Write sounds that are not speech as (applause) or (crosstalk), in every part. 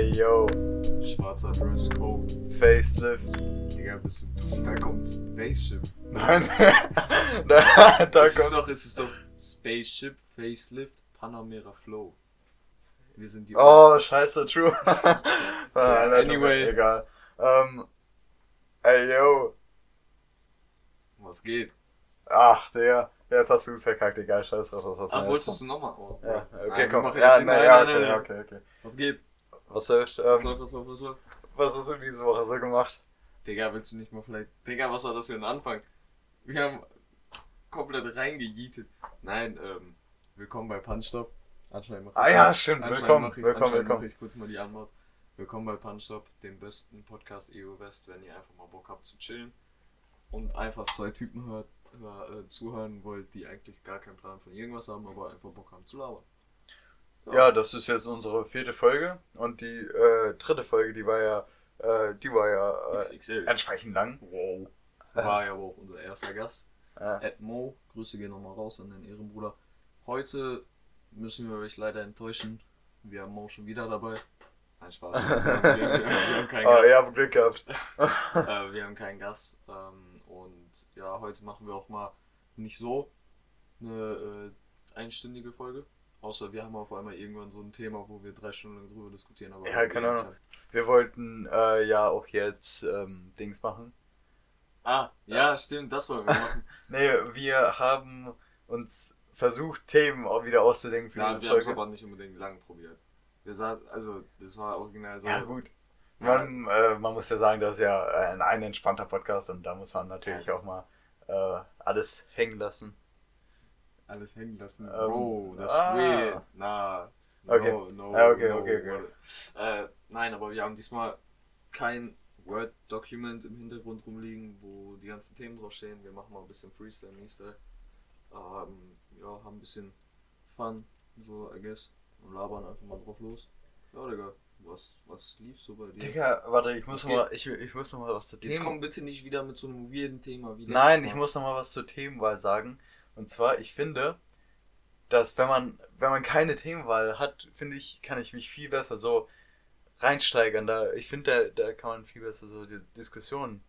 Ey, yo. Schwarzer Dresscode. Facelift. Digga, bist du dumm? Da kommt Spaceship. Nein. (laughs) da, da es, ist kommt. doch, es ist doch Spaceship, Facelift, Panamera Flow. Wir sind die. Oh, scheiße, true. (laughs) Ah, nein, anyway. Egal. Ähm. Ey, yo. Was geht? Ach, der. Jetzt hast du es verkackt, egal, scheiße drauf, das hast du wolltest du nochmal? Oh, Ja, okay, Nein, komm. wir machen Ja, nein, nein, okay, okay, okay. Was geht? Was läuft, Was ähm, läuft, was läuft, was läuft? was hast du diese Woche so gemacht? Digga, willst du nicht mal vielleicht. Digga, was war das für ein Anfang? Wir haben komplett reingejietet. Nein, ähm, willkommen bei Punchstop. Anscheinend mach ich- Ah ja, stimmt, willkommen, willkommen, willkommen. mach ich kurz mal die Anmod. Willkommen bei Punchstop, dem besten Podcast EU West, wenn ihr einfach mal Bock habt zu chillen und einfach zwei Typen hört, hör, äh, zuhören wollt, die eigentlich gar keinen Plan von irgendwas haben, aber einfach Bock haben zu labern. Ja, das ist jetzt unsere vierte Folge und die äh, dritte Folge, die war ja, äh, die war ja äh, entsprechend lang. Wow. War ja auch unser erster Gast. Äh, Ed Mo, Grüße gehen nochmal raus an den Ehrenbruder. Heute müssen wir euch leider enttäuschen. Wir haben Mo schon wieder dabei. Nein, Spaß. Wir haben, (laughs) wir keinen oh, Gast. ihr habt Glück gehabt. (laughs) Äh, wir haben keinen Gast. Ähm, und ja, heute machen wir auch mal nicht so eine äh, einstündige Folge. Außer wir haben auf einmal irgendwann so ein Thema, wo wir drei Stunden lang drüber diskutieren. Aber Ja, keine Ahnung. Wir wollten äh, ja auch jetzt ähm, Dings machen. Ah, ja, stimmt, das wollen wir machen. (laughs) Nee, wir haben uns versucht, Themen auch wieder auszudenken für ja, diese wir haben es Folge. aber nicht unbedingt lang probiert. Wir sahen, also, das war original so. Ja, gut. Ja. Man, äh, man muss ja sagen, das ist ja ein, ein entspannter Podcast und da muss man natürlich Ja. auch mal äh, alles hängen lassen. Alles hängen lassen. Ähm, Bro, das ist ah. weird. Na, no, Okay. no, Ah, okay, no. okay, okay. Äh, nein, aber wir haben diesmal kein Word-Document im Hintergrund rumliegen, wo die ganzen Themen draufstehen. Wir machen mal ein bisschen Freestyle, Freestyle. Ähm, ja, haben ein bisschen Fun, so, I guess. Und labern einfach mal drauf los. Ja, Digga, was, was lief so bei dir? Digga, warte, ich muss Okay. noch mal, ich, ich muss noch mal was zu Jetzt komm Themen. bitte nicht wieder mit so einem weirden Thema wie Nein, ich muss noch mal was zur Themenwahl sagen. Und zwar, ich finde, dass wenn man, wenn man keine Themenwahl hat, finde ich, kann ich mich viel besser so reinsteigern. Da, ich finde, da, da kann man viel besser so die Diskussionen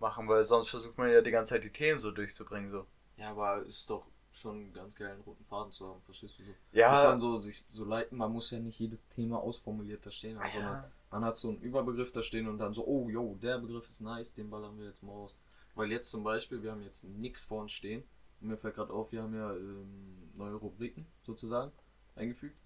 machen, weil sonst versucht man ja die ganze Zeit die Themen so durchzubringen. So. Ja, aber ist doch schon ganz geil, einen roten Faden zu haben, verstehst du so? Ja, Dass man so sich so leiten, man muss ja nicht jedes Thema ausformuliert da stehen, haben, Ah, sondern ja. man hat so einen Überbegriff da stehen und dann so, oh, yo, der Begriff ist nice, den ballern wir jetzt mal raus. Weil jetzt zum Beispiel, wir haben jetzt nichts vor uns stehen mir fällt gerade auf, wir haben ja ähm, neue Rubriken sozusagen eingefügt.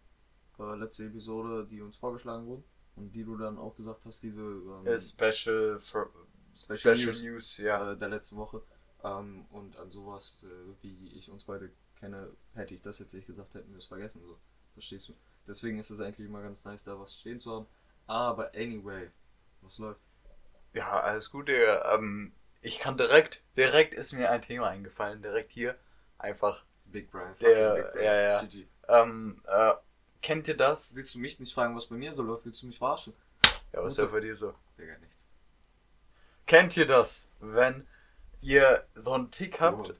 Äh, letzte Episode, die uns vorgeschlagen wurden und die du dann auch gesagt hast, diese ähm, Äh, Special, for, Special Special, News. News. ja. äh, der letzten Woche. Ähm, und an sowas, äh, wie ich uns beide kenne, hätte ich das jetzt nicht gesagt, hätten wir es vergessen. So. Verstehst du? Deswegen ist es eigentlich immer ganz nice, da was stehen zu haben. Aber anyway, was läuft? Ja, alles gut, Digga. Ähm, ich kann direkt, direkt ist mir ein Thema eingefallen, direkt hier. Einfach. Big Brian. Der- Big Brian. ja, ja. GG. Ähm, äh, kennt ihr das? Willst du mich nicht fragen, was bei mir so läuft? Willst du mich verarschen? Ja, was ist ja bei dir so? Digga, nichts. Kennt ihr das, wenn ihr so einen Tick habt? Wow.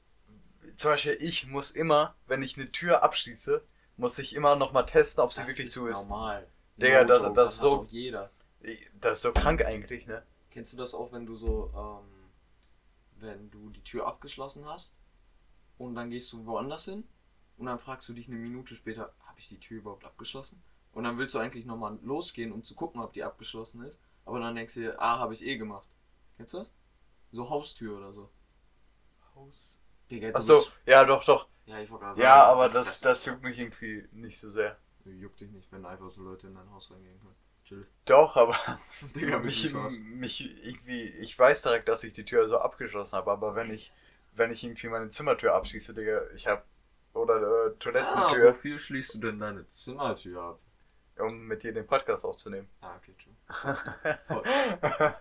Zum Beispiel, ich muss immer, wenn ich eine Tür abschließe, muss ich immer nochmal testen, ob sie Das wirklich ist zu ist. normal. Digga, das- joke, das hat ist so- jeder. Das ist so krank eigentlich, ne? Kennst du das auch, wenn du so, ähm, wenn du die Tür abgeschlossen hast und dann gehst du woanders hin und dann fragst du dich eine Minute später, habe ich die Tür überhaupt abgeschlossen? Und dann willst du eigentlich nochmal losgehen, um zu gucken, ob die abgeschlossen ist. Aber dann denkst du dir, ah, habe ich eh gemacht. Kennst du das? So Haustür oder so. Haus. Digga, du Achso, bist- ja, doch, doch. Ja, ich wollte gerade Ja, sagen, aber das, ist das juckt mich irgendwie nicht so sehr. Juckt dich nicht, wenn einfach so Leute in dein Haus reingehen können. Chill. Doch, aber (laughs) Digga, mich, mich irgendwie, ich weiß direkt, dass ich die Tür so abgeschlossen habe, aber wenn ich, wenn ich irgendwie meine Zimmertür abschließe, Digga, ich hab, oder äh, Ah, Toilettentür, wofür schließt du denn deine Zimmertür ab? um mit dir den Podcast aufzunehmen. Ah, okay, true. (laughs)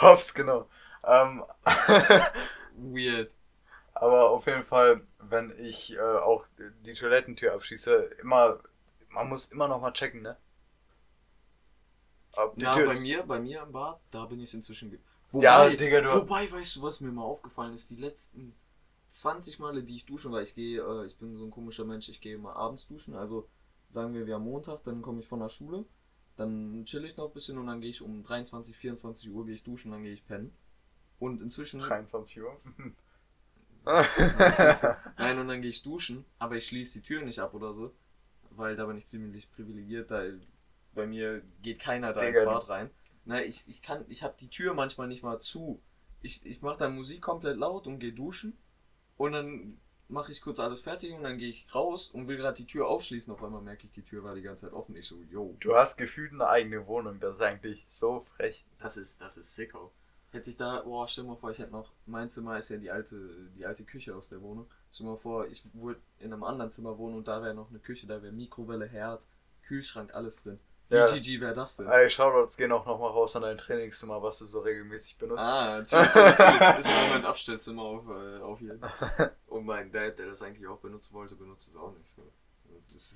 Hops, genau. Ähm, (laughs) Weird. aber auf jeden Fall, wenn ich äh, auch die Toilettentür abschließe, immer, man muss immer noch mal checken, ne? Ja, bei mir, bei mir im Bad, da bin ich inzwischen. Ge Ja, Digga, du- wobei, weißt du, was mir mal aufgefallen ist? Die letzten 20 Male, die ich dusche, weil ich gehe, äh, ich bin so ein komischer Mensch, ich gehe immer abends duschen. Also sagen wir, wir haben Montag, dann komme ich von der Schule Dann chill ich noch ein bisschen und dann gehe ich um 23, 24 Uhr gehe ich duschen, dann gehe ich pennen. Und inzwischen. 23 Uhr. (laughs) Nein, und dann gehe ich duschen, aber ich schließe die Tür nicht ab oder so, weil da bin ich ziemlich privilegiert, da bei mir geht keiner da Digga, ins Bad rein. Na, ich, ich kann, ich habe die Tür manchmal nicht mal zu. Ich, ich mache dann Musik komplett laut und gehe duschen und dann mache ich kurz alles fertig und dann gehe ich raus und will gerade die Tür aufschließen. Auf einmal merke ich, die Tür war die ganze Zeit offen. Ich so, yo, Du hast gefühlt eine eigene Wohnung, das ist eigentlich so frech. das ist, das ist sicko. Hätte ich da, boah, stell mal vor, ich hätte noch, mein Zimmer ist ja die alte, die alte Küche aus der Wohnung. Stell mal vor, ich würde in einem anderen Zimmer wohnen und da wäre noch eine Küche, da wäre Mikrowelle, Herd, Kühlschrank, alles drin. Wie Ja. GG wäre das denn? Ey, Shoutouts gehen auch nochmal raus an dein Trainingszimmer, was du so regelmäßig benutzt. Ah, chillig, chillig, chillig. Ist immer mein Abstellzimmer auf, äh, auf hier. (laughs) Und mein Dad, der das eigentlich auch benutzen wollte, benutzt es auch nicht. So.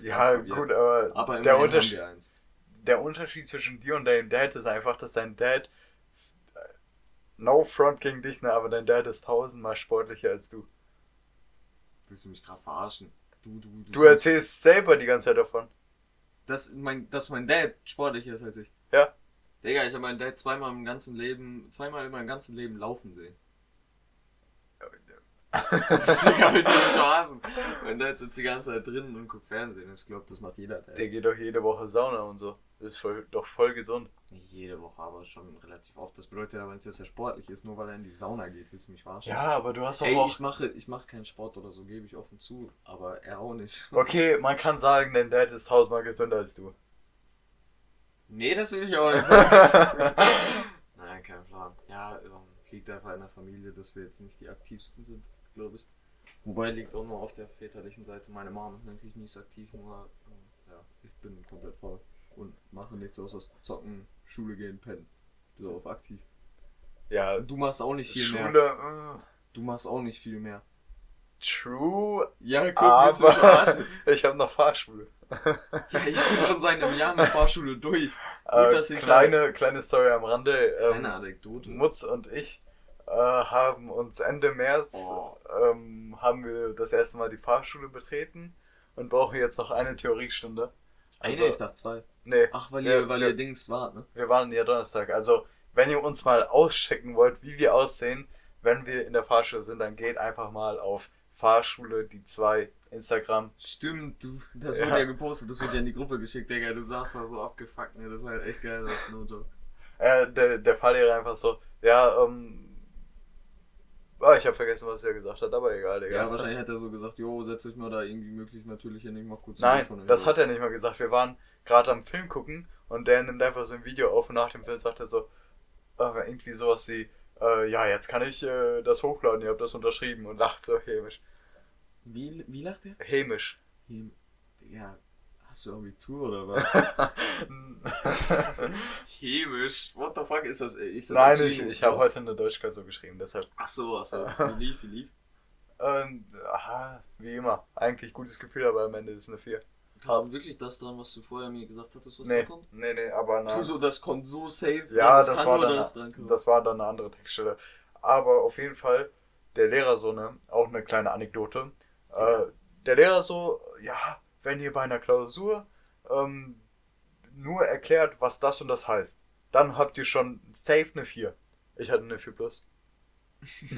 Ja, gut, aber, Aber der, Unterschied, der Unterschied zwischen dir und deinem Dad ist einfach, dass dein Dad. äh, No front gegen dich, ne, aber dein Dad ist tausendmal sportlicher als du. Willst du mich gerade verarschen? Du, du, du. Du erzählst selber die ganze Zeit davon. Dass mein, dass mein Dad sportlicher ist als ich. Ja. Digga, ich habe meinen Dad zweimal im ganzen Leben, zweimal in meinem ganzen Leben laufen sehen. Digga, willst du mich verarschen? Mein Dad sitzt die ganze Zeit drinnen und guckt Fernsehen. Ich glaube, das macht jeder Dad. Der geht doch jede Woche Sauna und so. Das ist voll, doch voll gesund. Nicht jede Woche, aber schon relativ oft. Das bedeutet aber nicht, dass er sportlich ist, nur weil er in die Sauna geht. Willst du mich verarschen? Ja, aber du hast doch Ey, auch. ich mache, ich mache keinen Sport oder so, gebe ich offen zu. Aber er auch nicht. (laughs) Okay, man kann sagen, dein Dad ist tausendmal gesünder als du. Nee, das will ich auch nicht sagen. (laughs) Nein, kein Plan. Ja, ähm, liegt einfach in der Familie, dass wir jetzt nicht die aktivsten sind, glaube ich. Wobei liegt auch nur auf der väterlichen Seite. Meine Mom ist natürlich nicht so aktiv, nur ähm, ja, ich bin komplett faul und mache nichts außer Zocken, Schule gehen, pennen. So auf aktiv. Ja, Du machst auch nicht viel mehr. Schule. Du machst auch nicht viel mehr. äh, True, Ja, guck, aber (laughs) ich habe noch Fahrschule. (laughs) Ja, ich bin schon seit einem Jahr mit Fahrschule durch. Äh, dass ich kleine, kleine Story am Rande. Ähm, Keine Anekdote. Mutz und ich äh, haben uns Ende März Oh. ähm, haben wir das erste Mal die Fahrschule betreten und brauchen jetzt noch eine Theoriestunde. Eine, Also- ich dachte zwei. Nee, Ach, weil Ja, ihr, weil ja. ihr Dings wart, ne? wir waren ja Donnerstag. Also, wenn ihr uns mal auschecken wollt, wie wir aussehen, wenn wir in der Fahrschule sind, dann geht einfach mal auf Fahrschule, die zwei, Instagram. Stimmt, du, das Ja. wurde ja gepostet, das wird ja in die Gruppe geschickt, Digga. Du saßt da so abgefuckt, ne? Das ist halt echt geil, das ist no joke. Äh, der, der Fahrlehrer einfach so, ja, ähm. Ah, ich habe vergessen, was er gesagt hat, aber egal, Digga. Ja, wahrscheinlich hat er so gesagt, jo, setzt euch mal da irgendwie möglichst natürlich hin, ich mach kurz ein Nein, das hat er nicht mal gesagt. Wir waren gerade am Film gucken und der nimmt einfach so ein Video auf und nach dem Film sagt er so, äh, irgendwie sowas wie, äh, ja, jetzt kann ich äh, das hochladen, ihr habt das unterschrieben und lacht so hämisch. Wie, wie lacht er? Hämisch. Hem- Digga, hast du Abitur oder was? (laughs) Chemisch? What the fuck ist das? Ist das Nein, ich, ich habe heute eine Deutschklausur geschrieben, deshalb. Ach so, ach so. (laughs) Wie lief, wie lief? Ähm, aha, wie immer. Eigentlich gutes Gefühl, aber am Ende ist es eine 4. Kam wirklich das dran, was du vorher mir gesagt hattest, was da Nee, kommt? nee, nee, aber Du nein. so, das kommt so safe Ja, das kann war, dann, das das war dann eine andere Textstelle. Aber auf jeden Fall, der Lehrer so, ne, auch eine kleine Anekdote. Äh, der Lehrer so, ja, wenn ihr bei einer Klausur ähm, nur erklärt, was das und das heißt, dann habt ihr schon safe eine 4. Ich hatte eine 4 plus. (laughs)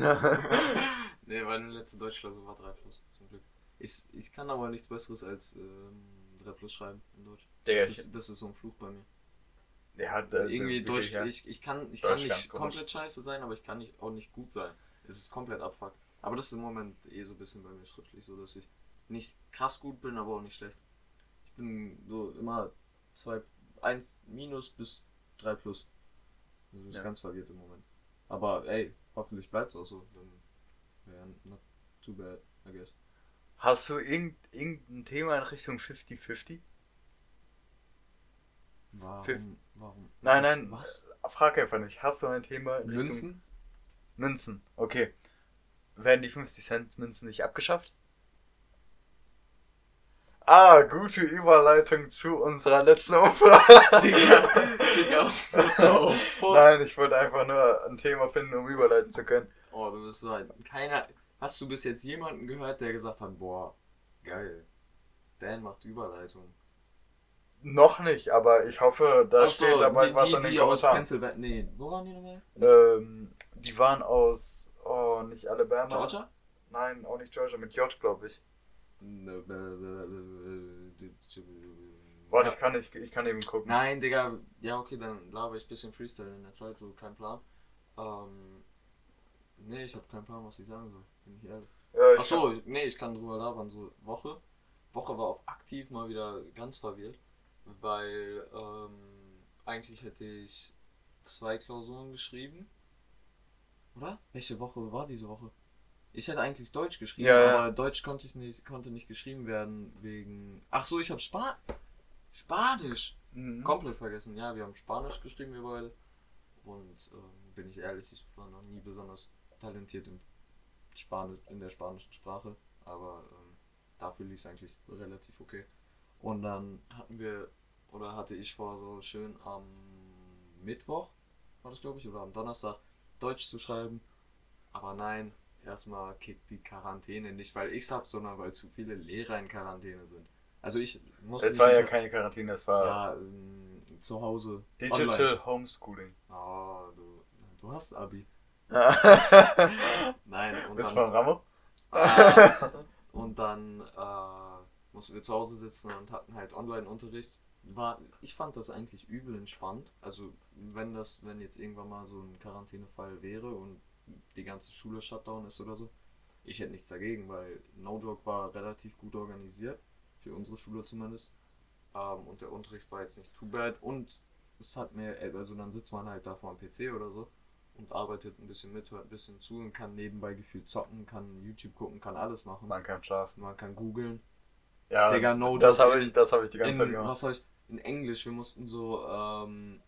nee, meine letzte Deutschklausur war 3 plus, zum Glück. Ich, ich kann aber nichts besseres als ähm, 3 plus schreiben in Deutsch. Digga, das, ich- ist, das ist so ein Fluch bei mir. Der hat äh, Irgendwie Deutsch, ja. ich, ich kann, ich Deutsch kann nicht komisch. komplett scheiße sein, aber ich kann nicht, auch nicht gut sein. Es ist komplett abfuck. Aber das ist im Moment eh so ein bisschen bei mir schriftlich so, dass ich nicht krass gut bin, aber auch nicht schlecht. Ich bin so immer 2, 1 minus bis 3 plus. Also ist Ja. ganz verwirrt im Moment. Aber ey, hoffentlich bleibt es auch so. Dann wäre not too bad, I guess. Hast du irgend, irgendein Thema in Richtung 50-50? Warum? Warum? Nein, nein, Was? äh, frag einfach nicht. Hast du ein Thema in Richtung Münzen? Münzen? Okay. Werden die 50 Cent Münzen nicht abgeschafft? Ah, gute Überleitung zu unserer letzten Umfrage. (laughs) Digga, Digga? (laughs) Nein, ich wollte einfach nur ein Thema finden, um überleiten zu können. Oh, du bist so ein. Keiner. Hast du bis jetzt jemanden gehört, der gesagt hat, boah, geil. Dan macht Überleitung. Noch nicht, aber ich hoffe, da Achso, steht dabei die, was die, in den die aus. Pennsylvania. Nee, wo waren die nochmal? Ähm, die waren aus, oh, nicht Alabama. Georgia? Nein, auch nicht Georgia, mit J, glaube ich. Warte, ich kann nicht, ich kann eben gucken. Nein, Digga, ja, okay, dann laber ich ein bisschen Freestyle in der Zeit, so kein Plan. Ähm, nee, ich habe keinen Plan, was ich sagen soll, bin ich ehrlich. Ja, ich Achso, nee, ich kann drüber labern, so Woche. Woche war auf aktiv mal wieder ganz verwirrt, weil ähm, eigentlich hätte ich zwei Klausuren geschrieben. Oder? Welche Woche war diese Woche? Ich hätte eigentlich Deutsch geschrieben, Ja, ja. aber Deutsch konnte, ich nicht, konnte nicht geschrieben werden wegen. Ach so, ich habe Spa Spanisch Mhm. komplett vergessen. Ja, wir haben Spanisch geschrieben, wir beide. Und ähm, bin ich ehrlich, ich war noch nie besonders talentiert in, Spanisch, in der spanischen Sprache. Aber ähm, dafür lief es eigentlich relativ okay. Und dann hatten wir, oder hatte ich vor, so schön am Mittwoch, war das glaube ich, oder am Donnerstag, Deutsch zu schreiben. Aber nein, erstmal kickt die Quarantäne nicht, weil ich hab, sondern weil zu viele Lehrer in Quarantäne sind. Also ich muss Es war ja keine Quarantäne, es war ja, ähm, zu Hause. Digital Online. Homeschooling. Oh, du, du hast Abi. Bist (laughs) Nein, und du dann, von Ramo? ah, (laughs) und dann äh, mussten wir zu Hause sitzen und hatten halt Online-Unterricht. War, ich fand das eigentlich übel entspannt. Also wenn das, wenn jetzt irgendwann mal so ein Quarantänefall wäre und die ganze Schule Shutdown ist oder so, ich hätte nichts dagegen, weil No Joke war relativ gut organisiert, für unsere Schule zumindest. Ähm, und der Unterricht war jetzt nicht too bad und es hat mir, also dann sitzt man halt da vor dem PC oder so und arbeitet ein bisschen mit, hört ein bisschen zu und kann nebenbei gefühlt zocken, kann YouTube gucken, kann alles machen. Man kann schlafen. Man kann googeln. Ja, Digga, no das habe ich, das habe ich die ganze Zeit In, gemacht. was soll ich, in Englisch, wir mussten so ähm,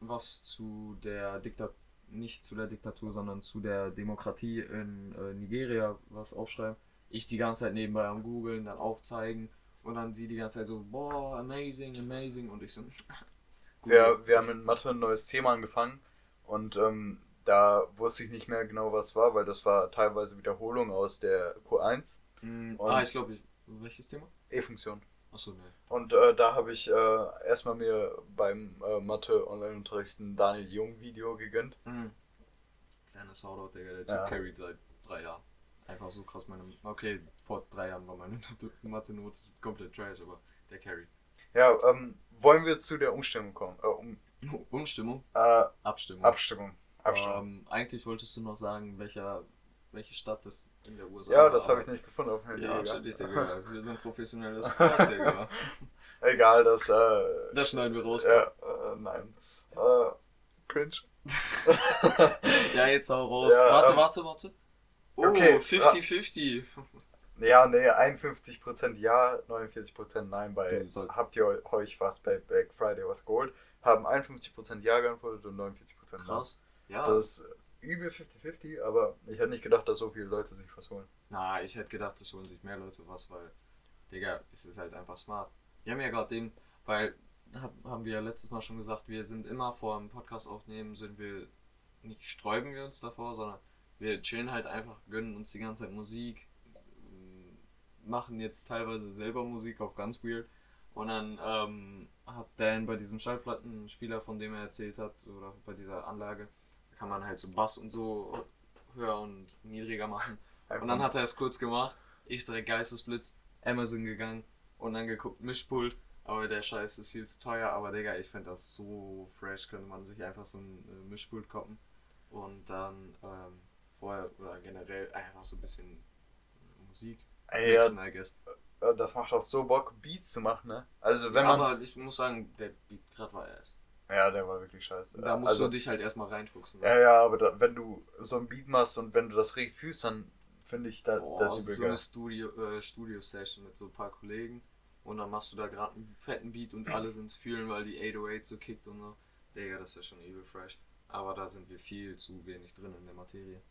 was zu der Diktatur, nicht zu der Diktatur, sondern zu der Demokratie in äh, Nigeria was aufschreiben. Ich die ganze Zeit nebenbei am googeln, dann aufzeigen und dann sie die ganze Zeit so, boah, amazing, amazing und ich so, (laughs) Wir, wir das- haben in Mathe ein neues Thema angefangen und ähm, da wusste ich nicht mehr genau, was war, weil das war teilweise Wiederholung aus der Q1 Mm, ah, ich glaube, ich, welches Thema? E-Funktion. Achso, ne. Und äh, da habe ich äh, erstmal mir beim äh, Mathe-Online-Unterricht ein Daniel Jung-Video gegönnt. Mhm. Kleiner Shoutout, Digga, der Typ Ja. carried seit drei Jahren. Einfach so krass meine. Okay, vor drei Jahren war meine (laughs) Mathe-Note komplett trash, aber der carried. Ja, ähm, wollen wir zu der Umstimmung kommen? Äh, um, (laughs) Umstimmung? äh, Abstimmung. Abstimmung. Abstimmung. Ähm, eigentlich wolltest du noch sagen, welcher, welche Stadt das in der USA ja, das habe ich nicht gefunden auf dem Handy. Ja, natürlich, Digga. (laughs) Wir sind professionelles Fuck, Digga. (laughs) Egal, das, äh, Das schneiden wir raus. ja, äh, nein. Äh, cringe. (laughs) Ja, jetzt hau raus. Ja, warte, ähm, warte, warte. Oh, okay, 50-50. Ja, nee, 51% ja, 49% nein. Bei habt ihr euch was bei Black Friday was geholt? Haben 51% ja geantwortet und 49% nein. Krass. Ja. Das übel 50-50, aber ich hätte nicht gedacht, dass so viele Leute sich was holen. Na, ich hätte gedacht, es holen sich mehr Leute was, weil, Digga, es ist halt einfach smart. Wir haben ja gerade den, weil, hab, haben wir ja letztes Mal schon gesagt, wir sind immer vor dem Podcast aufnehmen, sind wir, nicht sträuben wir uns davor, sondern wir chillen halt einfach, gönnen uns die ganze Zeit Musik, ähm, machen jetzt teilweise selber Musik auf ganz weird. Und dann ähm, hat Dan bei diesem Schallplattenspieler, von dem er erzählt hat, oder bei dieser Anlage, kann man halt so Bass und so höher und niedriger machen. Und dann hat er es kurz gemacht. Ich direkt Geistesblitz, Amazon gegangen und dann geguckt, Mischpult. Aber der Scheiß ist viel zu teuer. Aber Digga, ich fände das so fresh, könnte man sich einfach so ein äh, Mischpult koppen. Und dann ähm, vorher oder generell einfach so ein bisschen Musik Ey, ja, mixen, I guess. äh, das macht auch so Bock, Beats zu machen, ne? Also wenn man. aber ich muss sagen, der Beat gerade war erst. Ja, der war wirklich scheiße. Da musst also, du dich halt erstmal reinfuchsen. Ja, ja, aber da, wenn du so ein Beat machst und wenn du das richtig fühlst, dann finde ich da, Boah, das so übel eine geil. Studio, äh, Studio-Session mit so ein paar Kollegen und dann machst du da gerade einen fetten Beat und alle sind's fühlen, weil die 808 so kickt und so. Digga, das ist ja schon übel fresh. Aber da sind wir viel zu wenig drin in der Materie.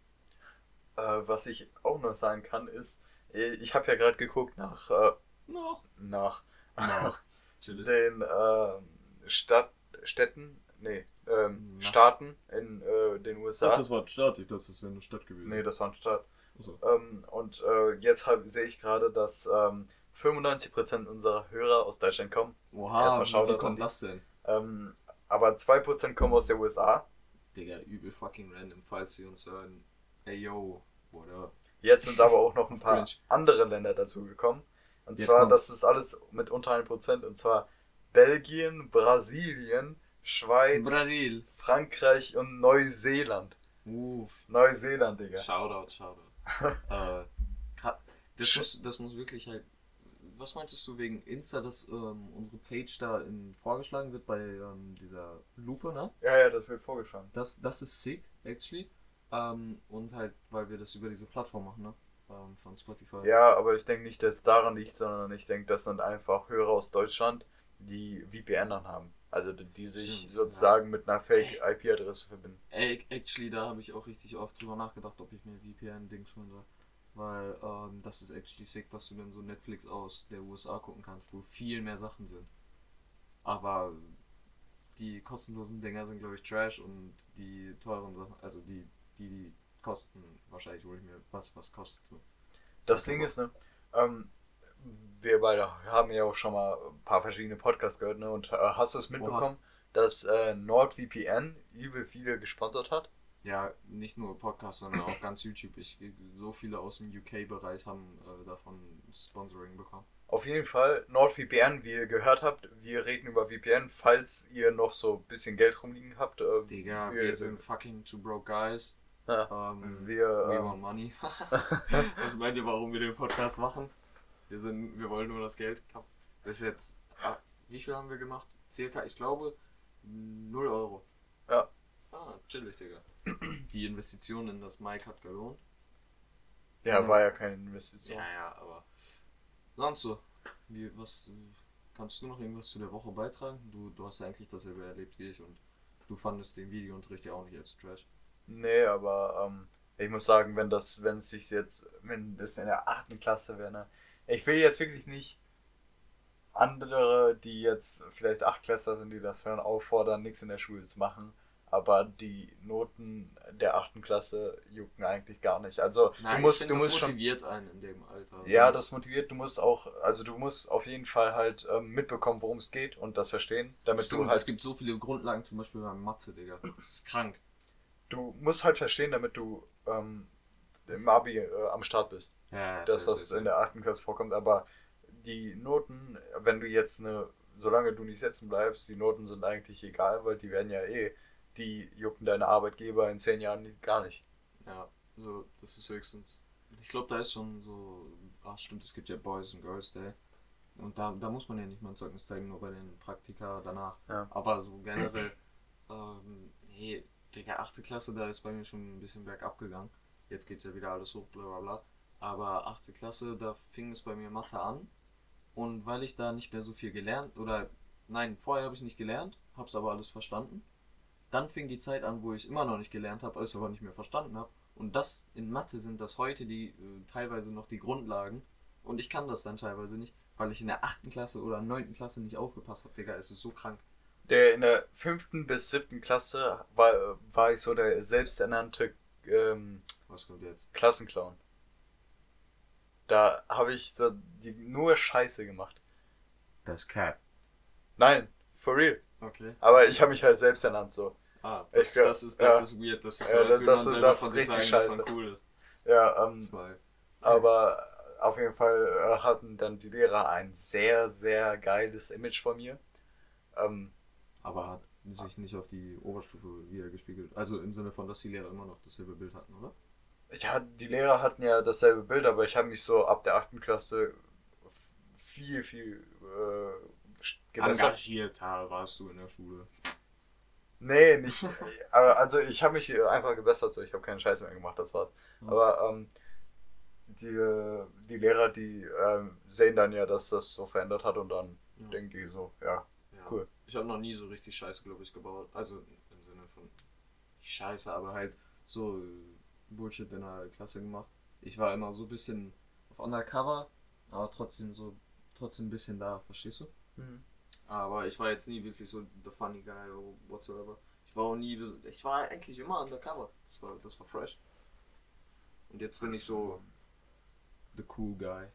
Äh, was ich auch noch sagen kann, ist, äh, ich habe ja gerade geguckt nach, äh, Noch. nach. (laughs) Chill. den ähm, Stadt, Städten, nee, ähm, Staaten in äh, den USA. war Stadt, ich dachte, das wäre eine Stadt gewesen. nee, das war eine Stadt. Achso. Ähm, und äh, jetzt sehe ich gerade, dass ähm, 95% unserer Hörer aus Deutschland kommen. Oha, Erstmal wie, kommt das denn? Ähm, aber 2% kommen aus der USA. Digga, übel fucking random, falls sie uns hören. Ey yo, up? Jetzt sind aber auch noch ein (laughs) paar andere Länder dazu gekommen. Und Jetzt zwar, kommt's. das ist alles mit unter 1%. Und zwar Belgien, Brasilien, Schweiz, Brasil. Frankreich und Neuseeland. Uff. Neuseeland, Digga. Shoutout, Shoutout. (laughs) äh, das, muss, das muss wirklich halt. Was meintest du wegen Insta, dass ähm, unsere Page da in, vorgeschlagen wird bei ähm, dieser Lupe, ne? Ja, ja, das wird vorgeschlagen. Das, das ist sick, actually. Ähm, und halt, weil wir das über diese Plattform machen, ne? Ähm, von Spotify. Ja, aber ich denke nicht, dass es daran liegt, sondern ich denke, das sind einfach Hörer aus Deutschland, die VPN dann haben. Also die, sich Stimmt, sozusagen mit einer Fake-IP-Adresse verbinden. Ey, actually, da habe ich auch richtig oft drüber nachgedacht, ob ich mir VPN-Dings holen soll. Weil ähm, das ist actually sick, dass du dann so Netflix aus der USA gucken kannst, wo viel mehr Sachen sind. Aber die kostenlosen Dinger sind, glaube ich, Trash und die teuren Sachen, also die, die, die kosten, wahrscheinlich hole ich mir was, was kostet so. Das Ding ist, ne, ähm, wir beide haben ja auch schon mal ein paar verschiedene Podcasts gehört, ne, und äh, hast du es mitbekommen, dass äh, NordVPN übel viele gesponsert hat? Ja, nicht nur Podcast, sondern auch ganz YouTube. Ich, so viele aus dem UK-Bereich haben äh, davon Sponsoring bekommen. Auf jeden Fall, NordVPN, wie ihr gehört habt, wir reden über VPN, falls ihr noch so ein bisschen Geld rumliegen habt. Äh, Digga, wir, sind fucking two broke guys. Ja, Ähm, wir, we ähm, want money. (laughs) (laughs) Was meint ihr, warum wir den Podcast machen? Wir sind, wir wollen nur das Geld. Bis jetzt, ah, wie viel haben wir gemacht? Circa, ich glaube, 0 Euro. Ja. Ah, chillig, Digga. Die Investition in das Mic hat gelohnt. ja, Ja. war ja keine Investition. Ja, ja, aber sonst so. Wie, was, kannst du noch irgendwas zu der Woche beitragen? Du, du hast ja eigentlich dasselbe erlebt wie ich und du fandest den Videounterricht ja auch nicht als Trash. Nee, aber ähm, ich muss sagen, wenn das, wenn es sich jetzt, wenn das in der achten Klasse wäre, ne? Ich will jetzt wirklich nicht andere, die jetzt vielleicht Achtklässler sind, die das hören, auffordern, nichts in der Schule zu machen. Aber die Noten der achten Klasse jucken eigentlich gar nicht. Also Nein, du musst, ich du find, musst das schon. motiviert einen in dem Alter. Ja, das motiviert. Du musst auch, also du musst auf jeden Fall halt ähm, mitbekommen, worum es geht und das verstehen, damit Stimmt, du halt es gibt so viele Grundlagen, zum Beispiel beim Mathe, Digga. Das ist krank. du musst halt verstehen, damit du ähm, im Abi äh, am Start bist. Ja, dass das in der achten Klasse vorkommt, aber die Noten, wenn du jetzt eine, solange du nicht sitzen bleibst, die Noten sind eigentlich egal, weil die werden ja eh, die jucken deine Arbeitgeber in zehn Jahren gar nicht. Ja, so, das ist höchstens. Ich glaube, da ist schon so. Ach, stimmt, es gibt ja Boys und Girls Day. Und da, da muss man ja nicht mal ein Zeugnis zeigen, nur bei den Praktika danach. Ja. Aber so generell, ähm, nee, Digga, 8. Klasse, da ist bei mir schon ein bisschen bergab gegangen. Jetzt geht's ja wieder alles hoch, bla bla bla. Aber 8. Klasse, da fing es bei mir Mathe an. Und weil ich da nicht mehr so viel gelernt, oder nein, vorher habe ich nicht gelernt, hab's aber alles verstanden. Dann fing die Zeit an, wo ich immer noch nicht gelernt habe, es aber nicht mehr verstanden habe. Und das in Mathe sind das heute die äh, teilweise noch die Grundlagen. Und ich kann das dann teilweise nicht, weil ich in der 8. Klasse oder 9. Klasse nicht aufgepasst habe. Digga, es ist so krank. Der in der fünften bis siebten Klasse war, war ich so der selbsternannte ähm, Was kommt jetzt? Klassenclown. Da habe ich so die, nur Scheiße gemacht. Das Cap. Nein, for real. Okay. Aber ich habe mich halt selbst ernannt so. Ah, das, glaub- das, ist, das ja. ist weird. Das ist Ja, so, als das- das selber das von ist richtig sagen, dass man scheiße. cool ist. Ja, ähm, Zwei. Aber auf jeden Fall äh, hatten dann die Lehrer ein sehr, sehr geiles Image von mir. Ähm, Aber hat sich nicht auf die Oberstufe wieder gespiegelt. Also im Sinne von, dass die Lehrer immer noch dasselbe Bild hatten, oder? Ja, die Lehrer hatten ja dasselbe Bild, aber ich habe mich so ab der 8. Klasse viel, viel äh, gebessert. Engagierter warst du in der Schule. Nee, nicht. (laughs) also ich habe mich einfach gebessert, so ich habe keinen Scheiß mehr gemacht, das war's. Ja. Aber ähm, die, äh, die Lehrer, die ähm, sehen dann ja, dass das so verändert hat und dann Ja. denken die so, ja, Ja. Cool. Ich habe noch nie so richtig Scheiße, glaube ich, gebaut. Also im Sinne von Scheiße, aber halt so äh, Bullshit in der Klasse gemacht. Ich war immer so ein bisschen auf Undercover, aber trotzdem so, trotzdem ein bisschen da, verstehst du? Aber ich war jetzt nie wirklich so the funny guy or whatsoever. Ich war auch nie, ich war eigentlich immer undercover. Das war, das war fresh. Und jetzt bin ich so the cool guy.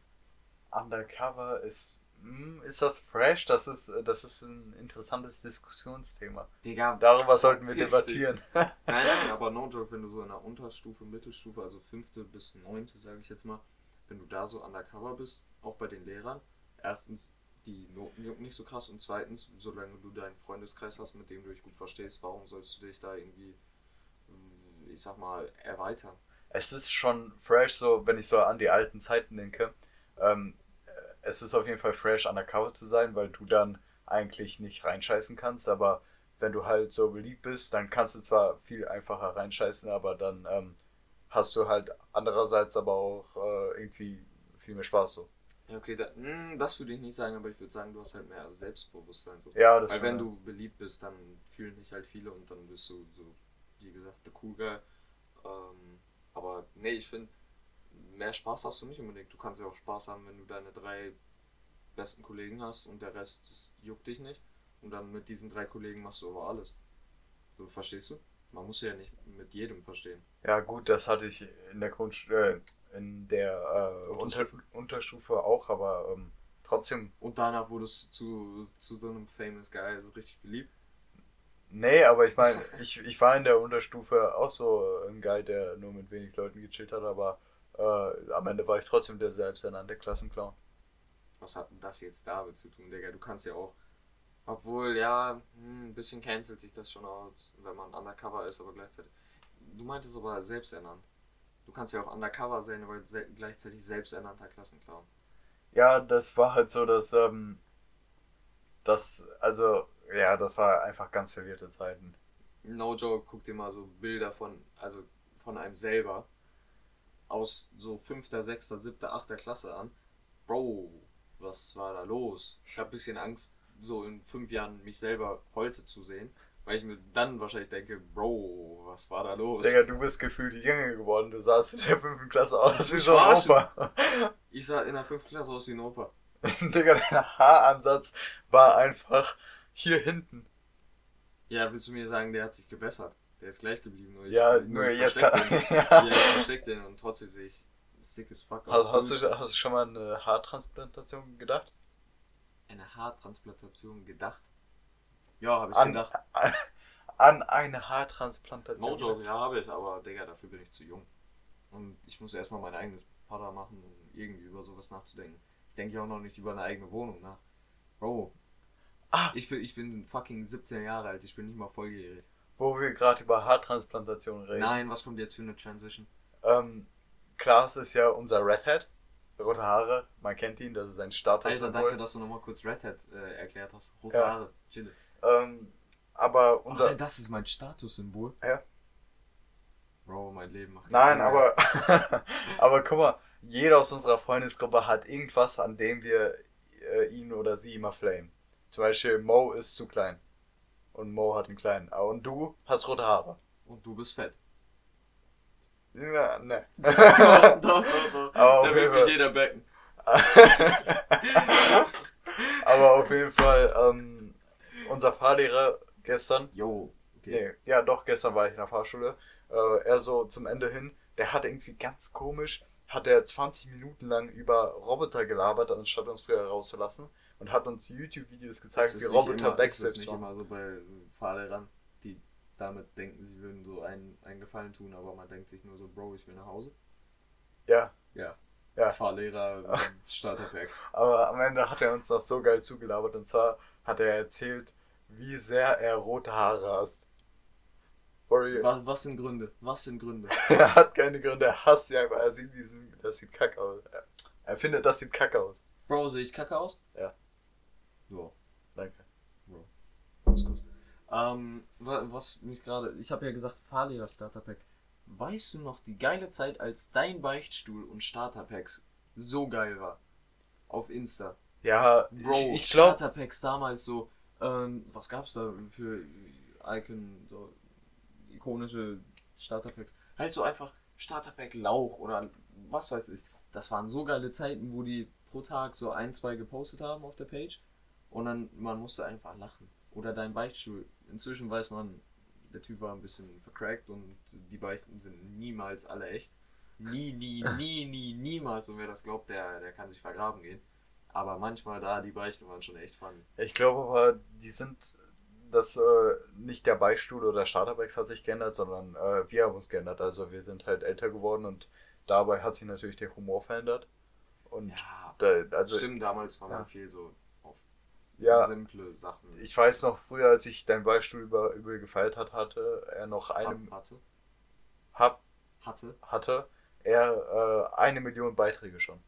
Undercover ist. Hm, Ist das fresh? Das ist, äh, das ist ein interessantes Diskussionsthema. Digga, Darüber sollten wir debattieren. (laughs) Nein, nein, aber no joke, wenn du so in der Unterstufe, Mittelstufe, also fünfte bis neunte, sage ich jetzt mal, wenn du da so undercover bist, auch bei den Lehrern, erstens, die Noten jucken nicht so krass und zweitens, solange du deinen Freundeskreis hast, mit dem du dich gut verstehst, warum sollst du dich da irgendwie, ähm, ich sag mal, erweitern? Es ist schon fresh, so wenn ich so an die alten Zeiten denke. Ähm, äh, es ist auf jeden Fall fresh, undercover zu sein, weil du dann eigentlich nicht reinscheißen kannst, aber wenn du halt so beliebt bist, dann kannst du zwar viel einfacher reinscheißen, aber dann ähm, hast du halt andererseits aber auch äh, irgendwie viel mehr Spaß so. Ja, okay, da, mh, das würde ich nicht sagen, aber ich würde sagen, du hast halt mehr Selbstbewusstsein. So. Ja, das Weil wenn du beliebt bist, dann fühlen dich halt viele und dann bist du so, wie gesagt, der cool Guy. Ähm, aber nee, ich finde, mehr Spaß hast du nicht unbedingt. Du kannst ja auch Spaß haben, wenn du deine drei besten Kollegen hast und der Rest das juckt dich nicht. Und dann mit diesen drei Kollegen machst du aber alles. So, verstehst du? Man muss ja nicht mit jedem verstehen. Ja, gut, das hatte ich in der Grund äh, in der äh, Unter Unterstufe. Unterstufe auch, aber ähm, trotzdem, Und danach wurdest du zu, zu so einem famous Guy, so richtig beliebt. nee, aber ich meine, ich, ich war in der Unterstufe auch so ein Guy, der nur mit wenig Leuten gechillt hat, aber äh, am Ende war ich trotzdem der selbsternannte Klassenclown. Was hat denn das jetzt damit zu tun, Digga? Du kannst ja auch. Obwohl, ja, hm, ein bisschen cancelt sich das schon aus, wenn man undercover ist, aber gleichzeitig. Du meintest aber selbsternannt. Du kannst ja auch undercover sein, aber se gleichzeitig selbsternannter Klassenclown. Ja, das war halt so, dass, ähm, das, also, ja, das war einfach ganz verwirrte Zeiten. No joke, guck dir mal so Bilder von, also von einem selber aus so 5., 6., 7., 8. Klasse an. Bro, was war da los? Ich habe ein bisschen Angst, so in fünf Jahren mich selber heute zu sehen, weil ich mir dann wahrscheinlich denke, Bro, was war da los? Digga, du bist gefühlt jünger geworden, du sahst in der fünften Klasse aus wie so ein? Opa. Ich sah in der fünften Klasse aus wie ein Opa. (laughs) Digga, dein Haaransatz war einfach hier hinten. Ja, willst du mir sagen, der hat sich gebessert? Der ist gleich geblieben. Nur ich, Ja, nur jetzt (laughs) versteck kann. den. ja. Ja, ich (laughs) versteck den und trotzdem sehe ich sick as fuck aus. Hast, hast, du, hast du schon mal eine Haartransplantation gedacht? eine Haartransplantation gedacht? Ja, habe ich An, gedacht. an, (laughs) an eine Haartransplantation. No joke, ja, habe ich, aber Digga, dafür bin ich zu jung. Und ich muss erstmal mein eigenes Pada machen, um irgendwie über sowas nachzudenken. Ich denke ja auch noch nicht über eine eigene Wohnung nach. Bro, Ah, ich bin, ich bin fucking 17 Jahre alt, ich bin nicht mal volljährig. Wo wir gerade über Haartransplantation reden. Nein, was kommt jetzt für eine Transition? Ähm, Klaas ist ja unser Red Hat. Rote Haare, man kennt ihn, das ist ein Alter, danke, dass du nochmal kurz Red Hat äh, erklärt hast. Rote Ja. Haare, chill. Ähm, aber unser. Alter, das ist mein Statussymbol. Ja. Bro, mein Leben macht Nein, Sinn aber, (laughs) aber guck mal, jeder aus unserer Freundesgruppe hat irgendwas, an dem wir äh, ihn oder sie immer flamen. Zum Beispiel Mo ist zu klein. Und Mo hat einen kleinen. Und du hast rote Haare. Und du bist fett. Ja, ne. (laughs) doch, doch, doch, doch. (laughs) Aber auf Da jeden wird mich Fall. jeder backen. (laughs) aber auf jeden Fall, ähm, unser Fahrlehrer gestern, Yo, okay. nee, ja doch, gestern war ich in der Fahrschule, äh, er so zum Ende hin, der hat irgendwie ganz komisch, hat er 20 Minuten lang über Roboter gelabert, anstatt uns früher rauszulassen und hat uns YouTube-Videos gezeigt, Ist wie Roboter immer, ist es Backflips nicht machen. immer so bei Fahrlehrern, die damit denken, sie würden so einen, einen Gefallen tun, aber man denkt sich nur so, Bro, ich will nach Hause. Ja, Ja. Ja. Fahrlehrer, (laughs) Starterpack. aber am Ende hat er uns noch so geil zugelabert und zwar hat er erzählt, wie sehr er rote Haare hasst. Real. Was, was sind Gründe? Was sind Gründe? (laughs) Er hat keine Gründe, er hasst sie einfach, er sieht diesen, das sieht kacke aus. Er- Er findet, das sieht kacke aus. Bro, sehe ich kacke aus? Ja. So, Danke. Bro. Ganz kurz. Ähm, wa- was mich gerade, ich habe ja gesagt, Fahrlehrer Starterpack. Weißt du noch die geile Zeit, als dein Beichtstuhl und Starterpacks so geil war? Auf Insta. Ja, Bro, ich, ich glaube, Starterpacks damals so, ähm, was gab's da für Icon, so ikonische Starterpacks? Halt so einfach Starterpack Lauch oder was weiß ich. Das waren so geile Zeiten, wo die pro Tag so ein, zwei gepostet haben auf der Page und dann man musste einfach lachen. Oder dein Beichtstuhl. Inzwischen weiß man, der Typ war ein bisschen vercrackt und die Beichten sind niemals alle echt. Nie, nie, (laughs) nie, nie, niemals. Und wer das glaubt, der, der kann sich vergraben gehen. Aber manchmal da, die Beichte waren schon echt funny. Ich glaube aber, die sind, dass äh, nicht der Beistuhl oder Starterbags hat sich geändert, sondern äh, wir haben uns geändert. Also wir sind halt älter geworden und dabei hat sich natürlich der Humor verändert. Und Ja, da, also stimmt, damals war ja. man viel so ja, simple Sachen. ich weiß noch früher, als ich deinen Beistuhl über, übel gefeiert hat, hatte er noch eine, hatte. hab, Hatte. hatte er äh, eine Million Beiträge schon.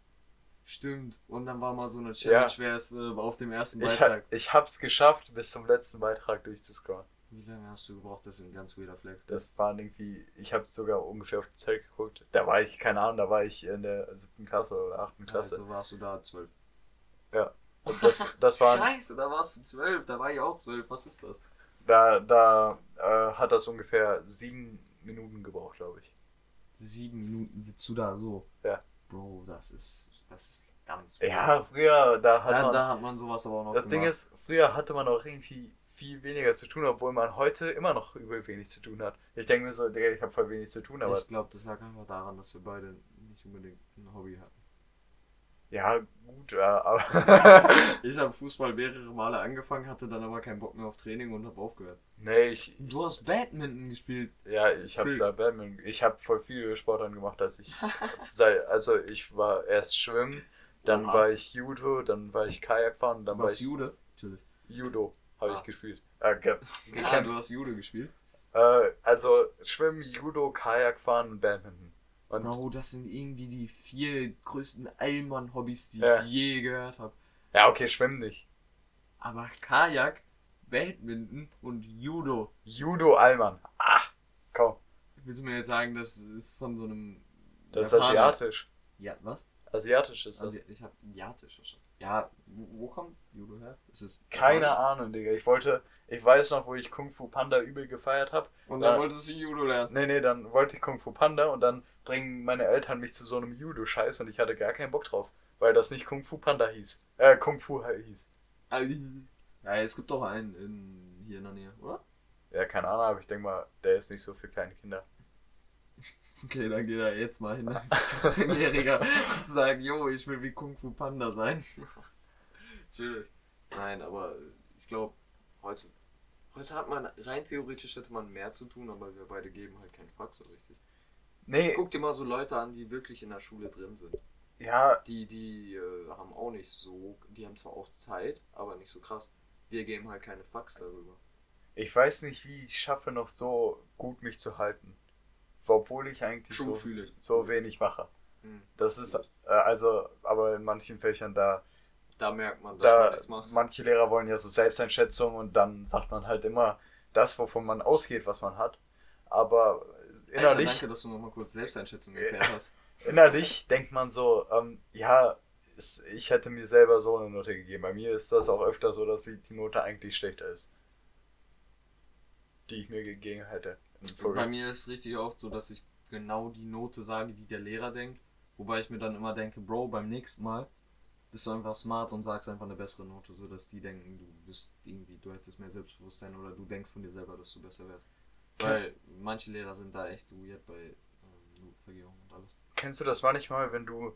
Stimmt. Und dann war mal so eine Challenge, Ja. wer es äh, auf dem ersten Ich, ha, Beitrag. ich hab's geschafft, bis zum letzten Beitrag durchzuscrollen. Wie lange hast du gebraucht? Das ist ein ganz weirder Flex. Das waren irgendwie, ich habe sogar ungefähr auf die Zeit geguckt. Da war ich, keine Ahnung, da war ich in der siebten Klasse oder achten Klasse. Also warst du da zwölf. Und das, (laughs) das waren, Scheiße, da warst du zwölf. Da war ich auch zwölf. Was ist das? da, da äh, hat das ungefähr sieben Minuten gebraucht, glaube ich. Sieben Minuten sitzt du da so. Ja. Bro, das ist. Das ist ganz Ja, früher, da hat Da, man. da hat man sowas aber auch noch das Ding gemacht. ist, früher hatte man auch irgendwie viel weniger zu tun, obwohl man heute immer noch übel wenig zu tun hat. Ich denke mir so, Digga, ich habe voll wenig zu tun, aber ich glaube, das lag einfach daran, dass wir beide nicht unbedingt ein Hobby hatten. Ja, gut, ja, aber. (laughs) Ich habe Fußball mehrere Male angefangen, hatte dann aber keinen Bock mehr auf Training und habe aufgehört. nee, ich, Du hast Badminton gespielt. Ja, ich habe da Badminton, ich habe voll viele Sportarten gemacht, als ich (laughs) sei, also ich war erst schwimmen, dann Oha. war ich Judo, dann war ich Kajakfahren, dann Du war ich Jude? Natürlich. Judo habe Ah. ich gespielt. Äh, ge Ja, gekämpft. du hast Jude gespielt. äh, also Schwimmen, Judo, Kajakfahren Badminton. Und Bro, das sind irgendwie die vier größten Allmann-Hobbys, die Ja. ich je gehört habe. ja, okay, Schwimmen nicht. Aber Kajak, Badminton und Judo. Judo Allmann. Ah, komm, Willst du mir jetzt sagen, das ist von so einem. das ist Japaner? asiatisch. Ja, was? Asiatisch ist das. Also, ich habe Asiatisch verstanden. Ja, wo, wo kommt Judo her? Ist es Keine japanisch? Ahnung, Digga. Ich wollte, ich weiß noch, wo ich Kung Fu Panda übel gefeiert habe. Und dann Ja. wolltest du Judo lernen. Nee, nee, dann wollte ich Kung Fu Panda und dann bringen meine Eltern mich zu so einem Judo-Scheiß und ich hatte gar keinen Bock drauf, weil das nicht Kung Fu Panda hieß. Äh, Kung Fu hieß. Ja, es gibt doch einen in, hier in der Nähe, oder? Ja, keine Ahnung, aber ich denke mal, der ist nicht so für kleine Kinder. Okay, dann geht er jetzt mal hin als 17-Jähriger und sagt, jo, ich will wie Kung Fu Panda sein. Natürlich. Nein, aber ich glaube, heute, heute hat man, rein theoretisch hätte man mehr zu tun, aber wir beide geben halt keinen Fuck so richtig. Nee, Guck dir mal so Leute an, die wirklich in der Schule drin sind. ja, Die, die äh, haben auch nicht so, die haben zwar auch Zeit, aber nicht so krass. Wir geben halt keine Fucks darüber. ich weiß nicht, wie ich schaffe, noch so gut mich zu halten. Obwohl ich eigentlich Schon so, ich. so wenig mache. Hm. Das ist, äh, also, aber in manchen Fächern da, Da merkt man, dass man da, macht. manche Lehrer wollen ja so Selbsteinschätzung und dann sagt man halt immer das, wovon man ausgeht, was man hat. Aber Alter, innerlich, danke, dass du nochmal kurz Selbsteinschätzung geklärt hast. (laughs) innerlich denkt man so, ähm, ja, ich hätte mir selber so eine Note gegeben. Bei mir ist das auch öfter so, dass die Note eigentlich schlechter ist. Die ich mir gegeben hätte. Bei mir ist richtig oft so, dass ich genau die Note sage, die der Lehrer denkt. Wobei ich mir dann immer denke, Bro, beim nächsten Mal bist du einfach smart und sagst einfach eine bessere Note, so dass die denken, du bist irgendwie, du hättest mehr Selbstbewusstsein oder du denkst von dir selber, dass du besser wärst. Weil manche Lehrer sind da echt weird bei ähm, Notenvergehung und alles. Kennst du das manchmal, wenn du,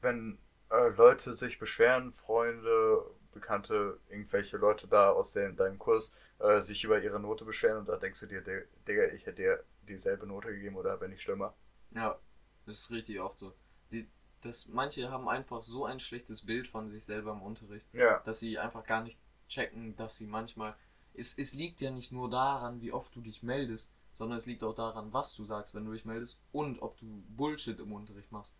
wenn äh, Leute sich beschweren, Freunde, Bekannte, irgendwelche Leute da aus den, deinem Kurs, äh, sich über ihre Note beschweren und da denkst du dir, "Di- Digga, ich hätte dir dieselbe Note gegeben oder wenn nicht schlimmer. Ja, das ist richtig oft so. Die, das, manche haben einfach so ein schlechtes Bild von sich selber im Unterricht. Ja. dass sie einfach gar nicht checken, dass sie manchmal. Es, es liegt ja nicht nur daran, wie oft du dich meldest, sondern es liegt auch daran, was du sagst, wenn du dich meldest und ob du Bullshit im Unterricht machst.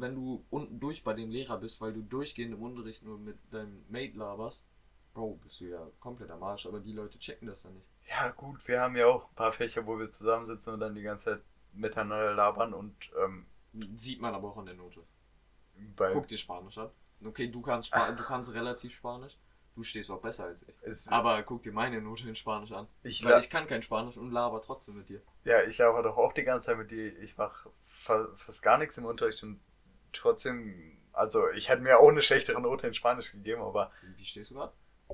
Wenn du unten durch bei dem Lehrer bist, weil du durchgehend im Unterricht nur mit deinem Mate laberst, Bro, bist du ja komplett am Arsch, aber die Leute checken das dann nicht. Ja, gut, wir haben ja auch ein paar Fächer, wo wir zusammensitzen und dann die ganze Zeit miteinander labern und ähm, Sieht man aber auch an der Note. Guck dir Spanisch an. Okay, du kannst, Spa du kannst relativ Spanisch. Du stehst auch besser als ich. Es, Aber guck dir meine Note in Spanisch an. ich, Weil ich kann kein Spanisch und laber trotzdem mit dir. ja, ich laber doch auch die ganze Zeit mit dir. Ich mache fa fast gar nichts im Unterricht und trotzdem, also ich hätte mir auch eine schlechtere Note in Spanisch gegeben, aber Wie stehst du gerade?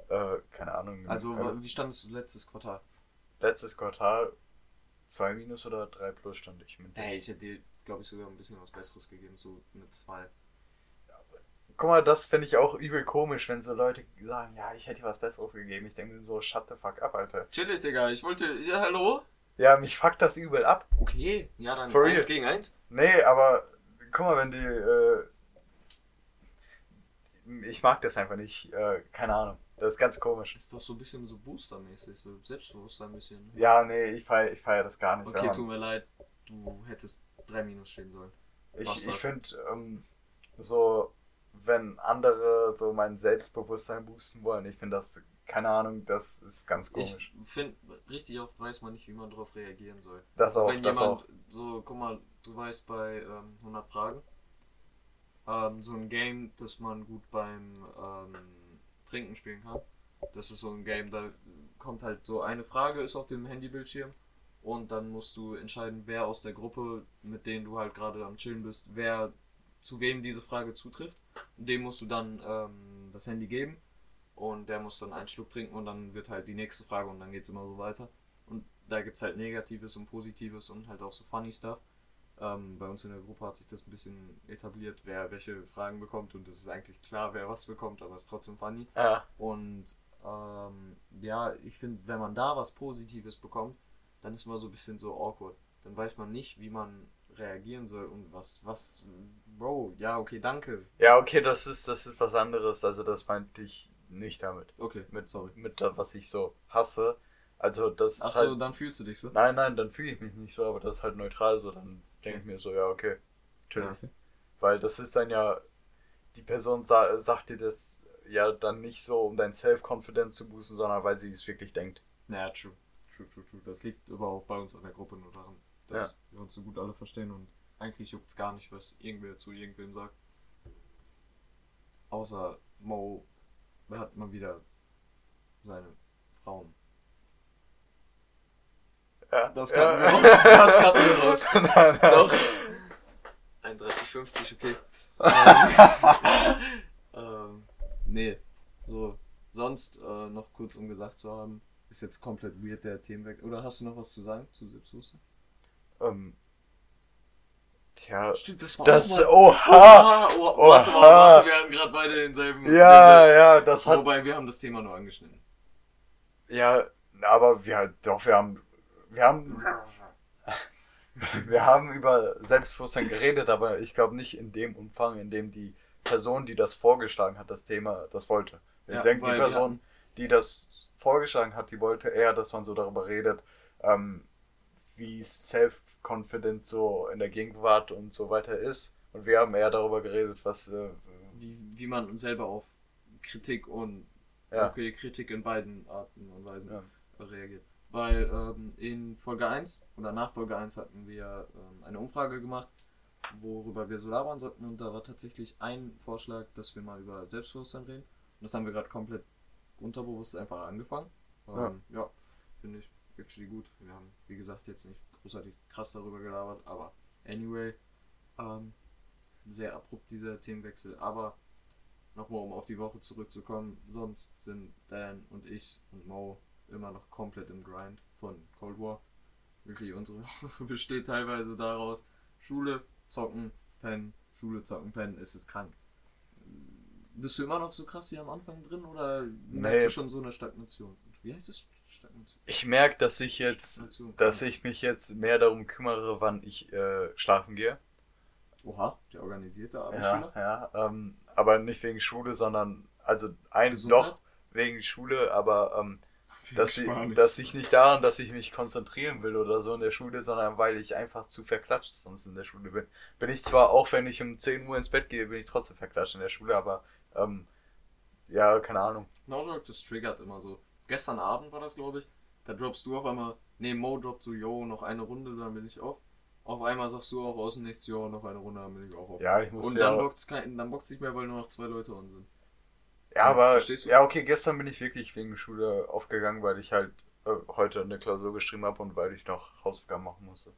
äh, keine Ahnung. Also, äh, wie standest du letztes Quartal? letztes Quartal 2 minus oder 3 plus stand ich mit. Hey, ich hätte dir, glaube ich, sogar ein bisschen was Besseres gegeben, so eine 2. Guck mal, das finde ich auch übel komisch, wenn so Leute sagen, ja, ich hätte dir was Besseres gegeben. Ich denke so, shut the fuck up, Alter. Chillig, Digga, ich wollte. Ja, hallo? Ja, mich fuckt das übel ab. Okay, ja, dann For 1 real. gegen 1. Nee, aber guck mal, wenn die. Äh, ich mag das einfach nicht. Äh, keine Ahnung. Das ist ganz komisch. Ist doch so ein bisschen so Booster-mäßig, so Selbstbewusstsein ein bisschen. Ja, nee, ich feiere ich feier das gar nicht. Okay, tut mir leid, du hättest 3 minus stehen sollen. Ich, ich finde, ähm, so, wenn andere so mein Selbstbewusstsein boosten wollen, ich finde das, keine Ahnung, das ist ganz komisch. Ich finde, richtig oft weiß man nicht, wie man darauf reagieren soll. das auch, Wenn das jemand, auch. so, guck mal, du weißt bei ähm, 100 Fragen, ähm, so ein Game, das man gut beim ähm, Trinken spielen kann. Das ist so ein Game, da kommt halt so eine Frage, ist auf dem Handybildschirm und dann musst du entscheiden, wer aus der Gruppe, mit denen du halt gerade am Chillen bist, wer zu wem diese Frage zutrifft. Dem musst du dann ähm, das Handy geben und der muss dann einen Schluck trinken und dann wird halt die nächste Frage und dann geht's immer so weiter. Und da gibt's halt Negatives und Positives und halt auch so Funny Stuff. Ähm, bei uns in der Gruppe hat sich das ein bisschen etabliert, wer welche Fragen bekommt und es ist eigentlich klar, wer was bekommt, aber es ist trotzdem funny. Ja, Und ähm, ja, ich finde, wenn man da was Positives bekommt, dann ist man so ein bisschen so awkward. Dann weiß man nicht, wie man reagieren soll und was, was, Bro, ja, okay, danke. ja, okay, das ist, das ist was anderes, also das meinte ich nicht damit. Okay, Mit, sorry. mit was ich so hasse. Also das ist Achso, halt, dann fühlst du dich so. nein, nein, dann fühle ich mich nicht so, aber das ist halt neutral so, dann denke mir so, ja, okay, natürlich. Ja, okay. Weil das ist dann ja, die Person sa sagt dir das ja dann nicht so, um dein Self-Confidence zu boosten, sondern weil sie es wirklich denkt. Naja, true. True, true, true. Das liegt aber auch bei uns in der Gruppe nur daran, dass wir uns so gut alle verstehen und eigentlich juckt es gar nicht, was irgendwer zu irgendwem sagt. Außer Mo hat mal wieder seine Frauen. Ja, Das ja. cutten wir raus. Das cutten (laughs) wir raus. nein, nein. Doch. 31,50, okay. (laughs) ähm, ähm, nee, so. Sonst äh, noch kurz um gesagt zu haben, ist jetzt komplett weird der Themenweg. Oder hast du noch was zu sagen zu Selbstbewusstsein? Ähm, tja, Stimmt, das war das, auch mal... oha! Oh, oh, warte mal, Oha. warte, wir haben gerade beide denselben... Ja, ja, das hat, Wobei, wir haben das Thema nur angeschnitten. ja, aber wir, doch, wir haben, wir haben, (laughs) wir haben über Selbstbewusstsein geredet, aber ich glaube nicht in dem Umfang, in dem die Person, die das vorgeschlagen hat, das Thema, das wollte. Ich Ja, denke, die Person, die das vorgeschlagen hat, die wollte eher, dass man so darüber redet, ähm, wie self-confident so in der Gegenwart und so weiter ist. Und wir haben eher darüber geredet, was, äh, Wie, wie man selber auf Kritik und... ja, Okay, Kritik in beiden Arten und Weisen. ja. reagiert. Weil ähm, in Folge 1 oder nach Folge 1 hatten wir ähm, eine Umfrage gemacht, worüber wir so labern sollten und da war tatsächlich ein Vorschlag, dass wir mal über Selbstbewusstsein reden. Und das haben wir gerade komplett unterbewusst einfach angefangen. Ähm, ja, finde ich actually gut. Wir haben, wie gesagt, jetzt nicht großartig krass darüber gelabert, aber anyway, ähm, sehr abrupt dieser Themenwechsel. Aber nochmal, um auf die Woche zurückzukommen, sonst sind Dan und ich und Mo immer noch komplett im Grind von Cold War. Wirklich, unsere Woche (laughs) besteht teilweise daraus, Schule, zocken, pennen, Schule, zocken, pennen, es ist krank. Bist du immer noch so krass wie am Anfang drin oder merkst Nee. du schon so eine Stagnation? Wie heißt es? Stagnation? Ich merke, dass ich jetzt, dass ich mich jetzt mehr darum kümmere, wann ich äh, schlafen gehe. Oha, der organisierte Ja, Abendschüler. ja. Ähm, aber nicht wegen Schule, sondern also ein Gesundheit? doch wegen Schule, aber ähm, dass, ich, Spanisch. dass ich nicht daran, dass ich mich konzentrieren will oder so in der Schule, sondern weil ich einfach zu verklatscht sonst in der Schule bin. Bin ich zwar auch, wenn ich um 10 Uhr ins Bett gehe, bin ich trotzdem verklatscht in der Schule, aber ähm, ja, keine Ahnung. No joke, das triggert immer so. Gestern Abend war das, glaube ich. Da droppst du auf einmal, nee, Mo droppt so, yo, noch eine Runde, dann bin ich auf. Auf einmal sagst du auch aus dem Nichts, yo, noch eine Runde, dann bin ich auch auf. Ja, ich muss Und ja, dann kein, dann bockt's nicht mehr, weil nur noch zwei Leute on sind. Ja, aber ja, okay, gestern bin ich wirklich wegen Schule aufgegangen, weil ich halt äh, heute eine Klausur geschrieben habe und weil ich noch Hausaufgaben machen musste.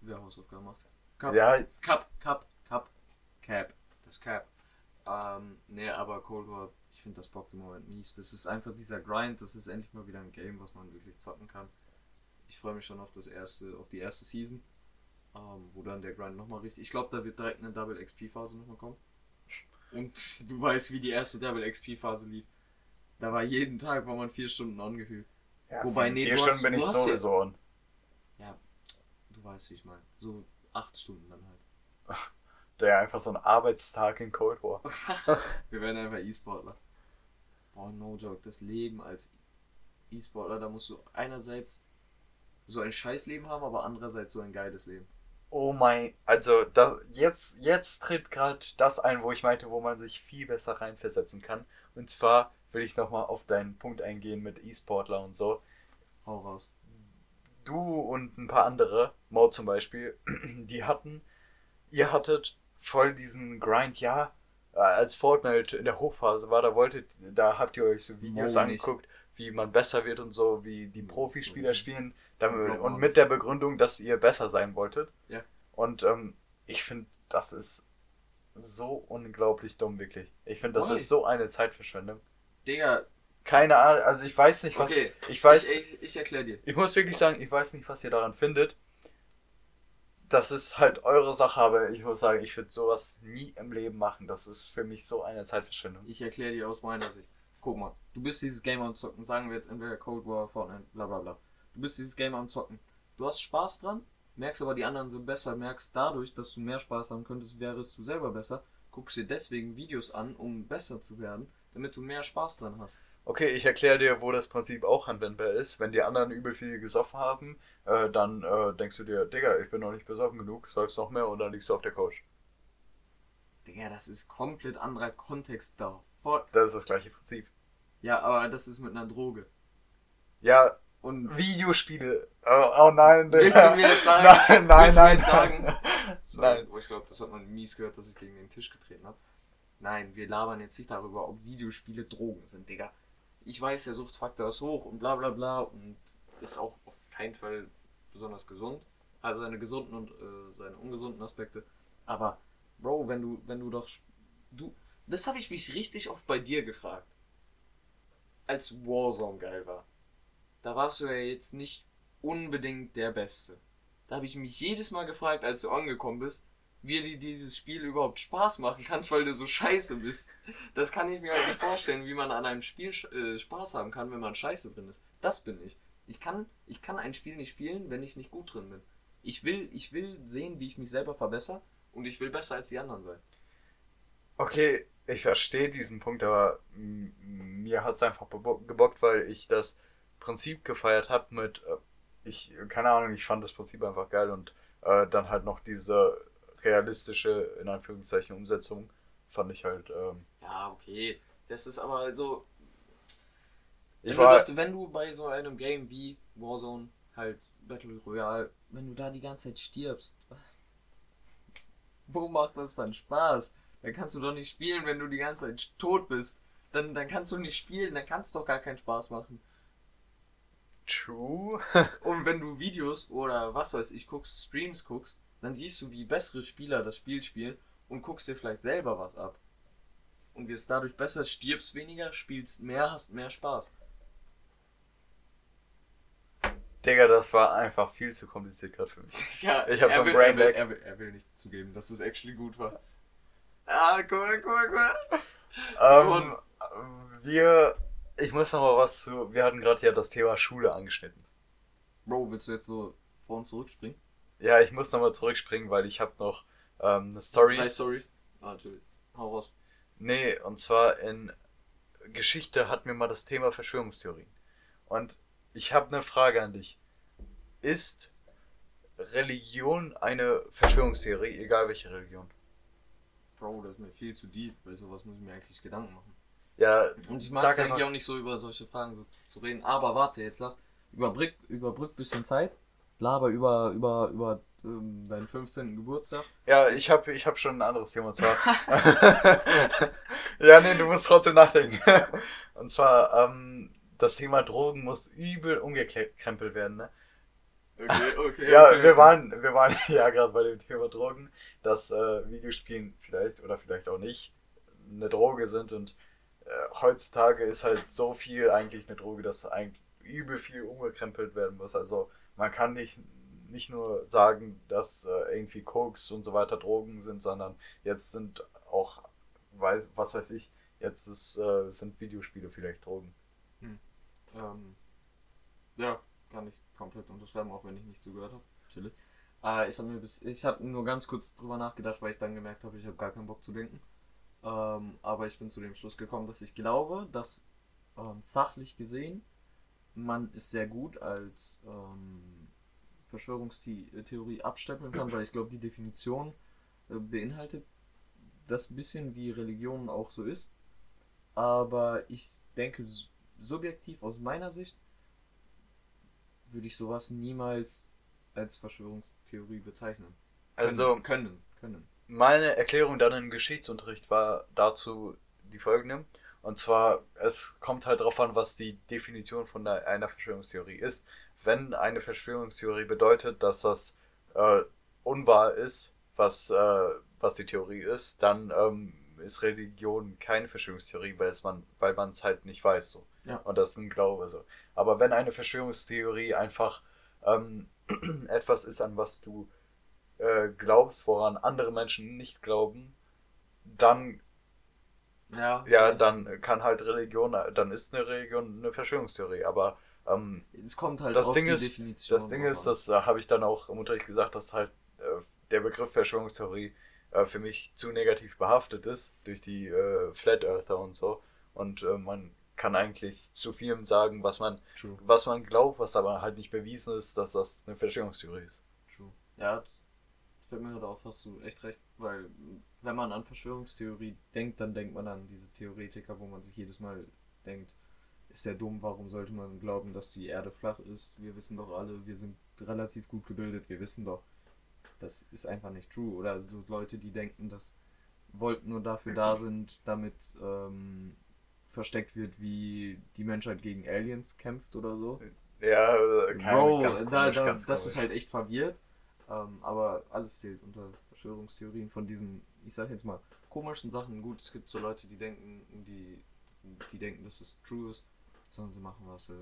Wer Hausaufgaben macht. Cup, Ja, Cup, Cup, Cup, Cap. Das Cap. Ähm, nee, aber Cold War, ich finde das bockt im Moment mies. Das ist einfach dieser Grind, das ist endlich mal wieder ein Game, was man wirklich zocken kann. Ich Ich freue mich schon auf das erste, auf die erste Season. Ähm, wo dann der Grind nochmal richtig. Ich glaube, da wird direkt eine Double XP-Phase nochmal kommen. Und du weißt, wie die erste Double XP-Phase lief. Da war jeden Tag, war man vier Stunden on gefühlt. Ja, Wobei, nee, vier du Stunden hast- bin du ich hast ja- sowieso on. Ja, du weißt, wie ich meine. So acht Stunden dann halt. (laughs) Der einfach so ein Arbeitstag in Cold War. (laughs) Wir werden einfach E-Sportler. Boah, no joke. Das Leben als E-Sportler, da musst du einerseits so ein Scheißleben haben, aber andererseits so ein geiles Leben. Oh mein, also das, jetzt, jetzt tritt gerade das ein, wo ich meinte, wo man sich viel besser reinversetzen kann. Und zwar will ich nochmal auf deinen Punkt eingehen mit E-Sportler und so. Hau raus. Du und ein paar andere, Mo zum Beispiel, (clears throat) die hatten, ihr hattet voll diesen Grind, ja, als Fortnite in der Hochphase war, da wolltet, da habt ihr euch so Videos Mo angeguckt, wie man besser wird und so, wie die Profispieler Mhm. spielen, damit, und mit der Begründung, dass ihr besser sein wolltet. Ja. Und ähm, ich finde, das ist so unglaublich dumm, wirklich. Ich finde, das Why? ist so eine Zeitverschwendung. Digga, Keine Ahnung, also ich weiß nicht, was. Okay, Ich weiß. ich, ich, ich erkläre dir. Ich muss wirklich sagen, ich weiß nicht, was ihr daran findet. Das ist halt eure Sache, aber ich muss sagen, ich würde sowas nie im Leben machen. Das ist für mich so eine Zeitverschwendung. Ich erkläre dir aus meiner Sicht. Guck mal, du bist dieses Game am Zocken, sagen wir jetzt entweder Cold War, Fortnite, bla bla bla. Du bist dieses Game am Zocken. Du hast Spaß dran, merkst aber die anderen sind besser, merkst dadurch, dass du mehr Spaß haben könntest, wärst du selber besser, guckst dir deswegen Videos an, um besser zu werden, damit du mehr Spaß dran hast. Okay, ich erkläre dir, wo das Prinzip auch anwendbar ist. Wenn die anderen übel viel gesoffen haben, äh, dann äh, denkst du dir, Digga, ich bin noch nicht besoffen genug, säufst noch mehr und dann liegst du auf der Couch. Digga, das ist komplett anderer Kontext da. Voll- Das ist das gleiche Prinzip. Ja, aber das ist mit einer Droge. Ja, Und Videospiele. Oh, oh nein, Digga. Willst du mir jetzt sagen- (laughs) Nein, nein, willst nein. sagen- (laughs) Nein. Oh, ich glaube, das hat man mies gehört, dass ich gegen den Tisch getreten habe. Nein, wir labern jetzt nicht darüber, ob Videospiele Drogen sind, Digga. Ich weiß, der Suchtfaktor ist hoch und bla bla bla und ist auch auf keinen Fall besonders gesund. Also seine gesunden und äh, seine ungesunden Aspekte. Aber, Bro, wenn du, wenn du doch. Du. Das habe ich mich richtig oft bei dir gefragt. Als Warzone geil war. Da warst du ja jetzt nicht unbedingt der Beste. Da habe ich mich jedes Mal gefragt, als du angekommen bist, wie dir dieses Spiel überhaupt Spaß machen kannst, (laughs) weil du so scheiße bist. Das kann ich mir halt nicht vorstellen, wie man an einem Spiel äh, Spaß haben kann, wenn man scheiße drin ist. Das bin ich. Ich kann, ich kann ein Spiel nicht spielen, wenn ich nicht gut drin bin. Ich will, ich will sehen, wie ich mich selber verbessere und ich will besser als die anderen sein. Okay, ich verstehe diesen Punkt, aber mir hat es einfach gebockt, weil ich das Prinzip gefeiert habe mit, äh, ich, keine Ahnung, ich fand das Prinzip einfach geil und äh, dann halt noch diese realistische, in Anführungszeichen, Umsetzung fand ich halt, ähm, Ja, okay. Das ist aber so. Ich Wenn, war- du, wenn du bei so einem Game wie Warzone, halt Battle Royale, wenn du da die ganze Zeit stirbst, wo macht das dann Spaß? Dann kannst du doch nicht spielen, wenn du die ganze Zeit tot bist. Dann, dann kannst du nicht spielen, dann kannst du doch gar keinen Spaß machen. True. (laughs) Und wenn du Videos oder was weiß ich guckst, Streams guckst, dann siehst du, wie bessere Spieler das Spiel spielen und guckst dir vielleicht selber was ab. Und wirst dadurch besser, stirbst weniger, spielst mehr, hast mehr Spaß. Digga, das war einfach viel zu kompliziert gerade für mich. (laughs) Ja, Ich hab so ein will, Brain er will, er, will, er will nicht zugeben, dass das actually gut war. Ah, guck mal, guck mal, guck mal. Ähm, wir, ich muss noch mal was zu, wir hatten gerade ja das Thema Schule angeschnitten. Bro, willst du jetzt so vor und zurückspringen? Ja, ich muss noch mal zurückspringen, weil ich habe noch ähm, eine Story. Drei Stories. Ah, Entschuldigung. Hau raus. Nee, und zwar in Geschichte hatten wir mal das Thema Verschwörungstheorien. Und ich habe eine Frage an dich. Ist Religion eine Verschwörungstheorie, egal welche Religion? Bro, das ist mir viel zu deep. Bei sowas muss ich mir eigentlich Gedanken machen. Ja, Und ich mag es eigentlich auch nicht so über solche Fragen so zu reden. Aber warte, jetzt lass. Überbrück, überbrück bisschen Zeit. Laber über, über, über ähm, deinen 15. Geburtstag. ja, ich habe ich hab schon ein anderes Thema. Und zwar. (laughs) ja, nee, du musst trotzdem nachdenken. (laughs) und zwar, ähm, das Thema Drogen muss übel umgekrempelt werden, ne? Okay, okay. (laughs) Ja, okay, wir waren, wir waren ja gerade bei dem Thema Drogen, dass äh, Videospielen vielleicht oder vielleicht auch nicht eine Droge sind und äh, heutzutage ist halt so viel eigentlich eine Droge, dass eigentlich übel viel umgekrempelt werden muss. Also man kann nicht, nicht nur sagen, dass äh, irgendwie Koks und so weiter Drogen sind, sondern jetzt sind auch, weiß, was weiß ich, jetzt ist, äh, sind Videospiele vielleicht Drogen. Ähm, ja, kann ich komplett unterschreiben, auch wenn ich nicht zugehört habe. Chillig. Äh, ich habe mir ich habe nur ganz kurz drüber nachgedacht, weil ich dann gemerkt habe, ich habe gar keinen Bock zu denken. Ähm, aber ich bin zu dem Schluss gekommen, dass ich glaube, dass ähm, fachlich gesehen man es sehr gut als ähm, Verschwörungstheorie abstempeln kann, weil ich glaube, die Definition äh, beinhaltet das ein bisschen, wie Religion auch so ist. Aber ich denke, subjektiv aus meiner Sicht würde ich sowas niemals als Verschwörungstheorie bezeichnen. Also, können, können. Meine Erklärung dann im Geschichtsunterricht war dazu die folgende. Und zwar, es kommt halt darauf an, was die Definition von der, einer Verschwörungstheorie ist. Wenn eine Verschwörungstheorie bedeutet, dass das äh, unwahr ist, was, äh, was die Theorie ist, dann ähm, ist Religion keine Verschwörungstheorie, weil es man, weil man es halt nicht weiß so. Ja. Und das ist ein Glaube so. Aber wenn eine Verschwörungstheorie einfach ähm, (clears throat) etwas ist, an was du äh, glaubst, woran andere Menschen nicht glauben, dann Ja, ja, dann kann halt Religion, dann ist eine Religion eine Verschwörungstheorie. Aber ähm, Es kommt halt das auf Ding die ist, Definition. das Ding ist, das äh, habe ich dann auch im Unterricht gesagt, dass halt äh, der Begriff Verschwörungstheorie äh, für mich zu negativ behaftet ist durch die äh, Flat Earther und so. Und äh, man kann eigentlich zu vielem sagen, was man, True, was man glaubt, was aber halt nicht bewiesen ist, dass das eine Verschwörungstheorie ist. true. Ja, das fällt mir gerade auf, hast du echt recht, weil wenn man an Verschwörungstheorie denkt, dann denkt man an diese Theoretiker, wo man sich jedes Mal denkt, ist ja dumm, warum sollte man glauben, dass die Erde flach ist? Wir wissen doch alle, wir sind relativ gut gebildet, wir wissen doch, das ist einfach nicht true. Oder so Leute, die denken, dass Wolken nur dafür da (clears throat) sind, damit ähm, versteckt wird, wie die Menschheit gegen Aliens kämpft oder so. Ja, keine, Bro, da, da, das ist halt echt verwirrt. Ähm, aber alles zählt unter Verschwörungstheorien von diesen, ich sag jetzt mal, komischen Sachen. Gut, es gibt so Leute, die denken, die, die denken, dass es true ist, sondern sie machen was äh,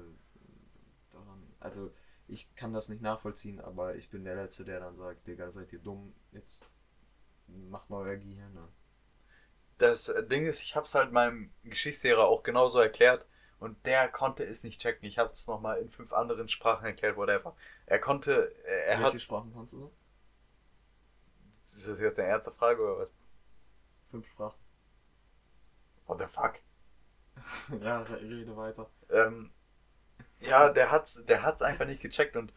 daran. Also ich kann das nicht nachvollziehen, aber ich bin der Letzte, der dann sagt, Digga, seid ihr dumm, jetzt macht mal euer Gehirn an. Das äh, Ding ist, ich habe es halt meinem Geschichtslehrer auch genauso erklärt und der konnte es nicht checken. Ich habe es nochmal in fünf anderen Sprachen erklärt, whatever. Er konnte, er, Welche hat. Sprachen kannst du? Ist das jetzt eine ernste Frage oder was? Fünf Sprachen. What the fuck? (laughs) ja, re- rede weiter. Ähm, ja, der hat's, der hat's einfach nicht gecheckt und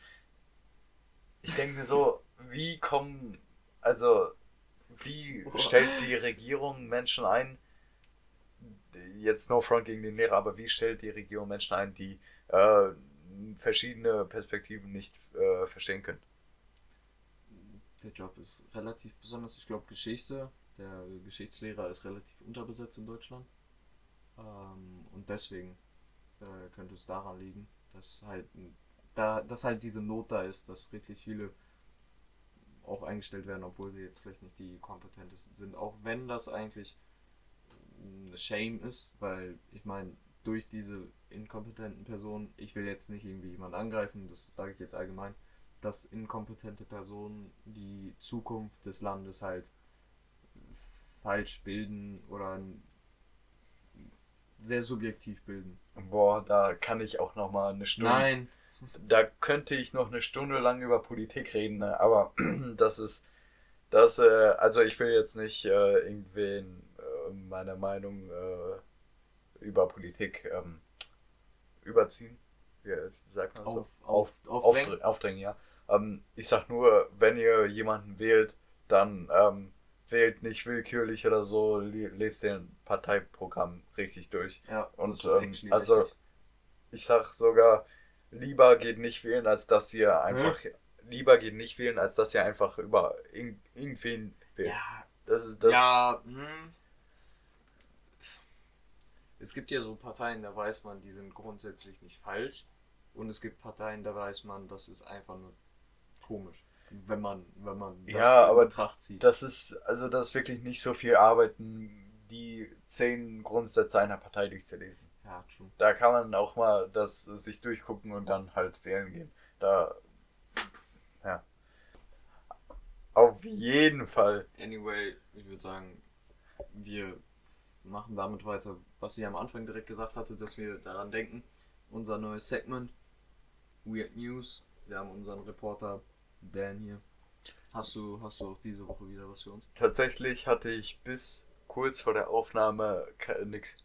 ich denke mir so, wie kommen, also, wie Boah. stellt die Regierung Menschen ein, jetzt no front gegen den Lehrer, aber wie stellt die Regierung Menschen ein, die äh, verschiedene Perspektiven nicht äh, verstehen können? Der Job ist relativ besonders. Ich glaube, Geschichte, der Geschichtslehrer ist relativ unterbesetzt in Deutschland. Ähm, und deswegen äh, könnte es daran liegen, dass halt, da, dass halt diese Not da ist, dass richtig viele auch eingestellt werden, obwohl sie jetzt vielleicht nicht die kompetentesten sind. Auch wenn das eigentlich eine Shame ist, weil ich meine, durch diese inkompetenten Personen, ich will jetzt nicht irgendwie jemanden angreifen, das sage ich jetzt allgemein, dass inkompetente Personen die Zukunft des Landes halt falsch bilden oder sehr subjektiv bilden. Boah, da kann ich auch noch mal eine Stunde. Nein, Da könnte ich noch eine Stunde lang über Politik reden, ne? aber (clears throat) das ist, das, äh, also ich will jetzt nicht äh, irgendwen meine Meinung äh, über Politik ähm, überziehen. Wie sagt man so? auf, auf, Auf, aufdrängen. aufdrängen. aufdrängen, ja. Ähm, ich sag nur, wenn ihr jemanden wählt, dann ähm, wählt nicht willkürlich oder so, le- lest den Parteiprogramm richtig durch. Ja, Und, das ist ähm, also- richtig. Ich sag sogar, lieber geht nicht wählen, als dass ihr einfach, lieber geht nicht wählen, als dass ihr einfach über irg- irgendwen wählt. Ja, Das ist das. ja, hm. Es gibt ja so Parteien, da weiß man, die sind grundsätzlich nicht falsch. Und es gibt Parteien, da weiß man, das ist einfach nur komisch. Wenn man, wenn man das Ja, in aber Betracht zieht. Das ist, also das ist wirklich nicht so viel Arbeiten, die zehn Grundsätze einer Partei durchzulesen. ja, true. Da kann man auch mal das sich durchgucken und dann halt wählen gehen. Da Auf jeden Fall. Anyway, ich würde sagen, wir machen damit weiter, was ich am Anfang direkt gesagt hatte, dass wir daran denken. Unser neues Segment, Weird News. Wir haben unseren Reporter Dan hier. Hast du, hast du auch diese Woche wieder was für uns? Tatsächlich hatte ich bis kurz vor der Aufnahme ke- nix.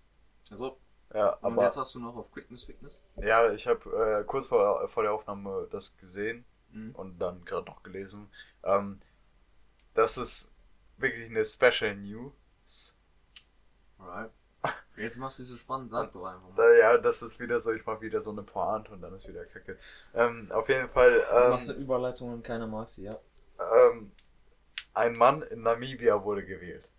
Also, Ja, und aber jetzt hast du noch auf Quickness Fitness? ja, ich habe äh, kurz vor, vor der Aufnahme das gesehen Mhm. und dann gerade noch gelesen. Ähm, das ist wirklich eine Special News. Alright. Jetzt machst du so spannend, sag doch einfach mal. ja, das ist wieder so, ich mach wieder so eine Pointe und dann ist wieder Kacke. Ähm, auf jeden Fall, Du machst ähm, eine Überleitung und keiner mag sie, ja. ähm, ein Mann in Namibia wurde gewählt.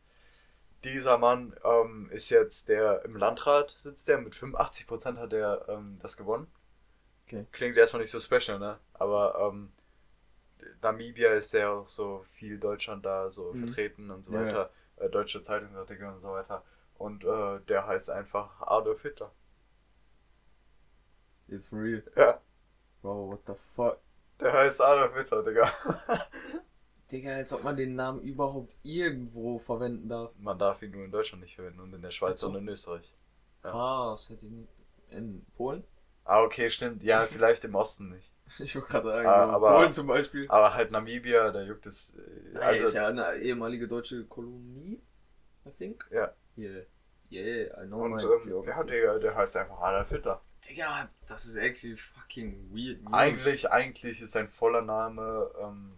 Dieser Mann ähm, ist jetzt der im Landrat sitzt der mit 85% hat er ähm, das gewonnen. Okay. Klingt erstmal nicht so special, ne? Aber ähm, Namibia ist ja auch so viel Deutschland da so Mhm. vertreten und so Ja, weiter, Äh, deutsche Zeitungsartikel und so weiter. Und äh, der heißt einfach Adolf Hitler. It's for real. Ja, Bro, what the fuck? der heißt Adolf Hitler, Digga. (laughs) Digga, als ob man den Namen überhaupt irgendwo verwenden darf. Man darf ihn nur in Deutschland nicht verwenden und in der Schweiz und in Österreich. Ja. Krass, hätte ich nicht. In Polen? Ah, okay, stimmt. Ja, (laughs) vielleicht im Osten nicht. Ich wollte gerade sagen, Ah, aber- Polen zum Beispiel. Aber halt Namibia, da juckt es. äh, Also, ist ja eine ehemalige deutsche Kolonie, I think. Ja. Yeah. Yeah, I know und my ähm, ja, der, der heißt einfach Adolf Hitler. Digga, das ist actually fucking weird news. Eigentlich, eigentlich ist sein voller Name. Ähm,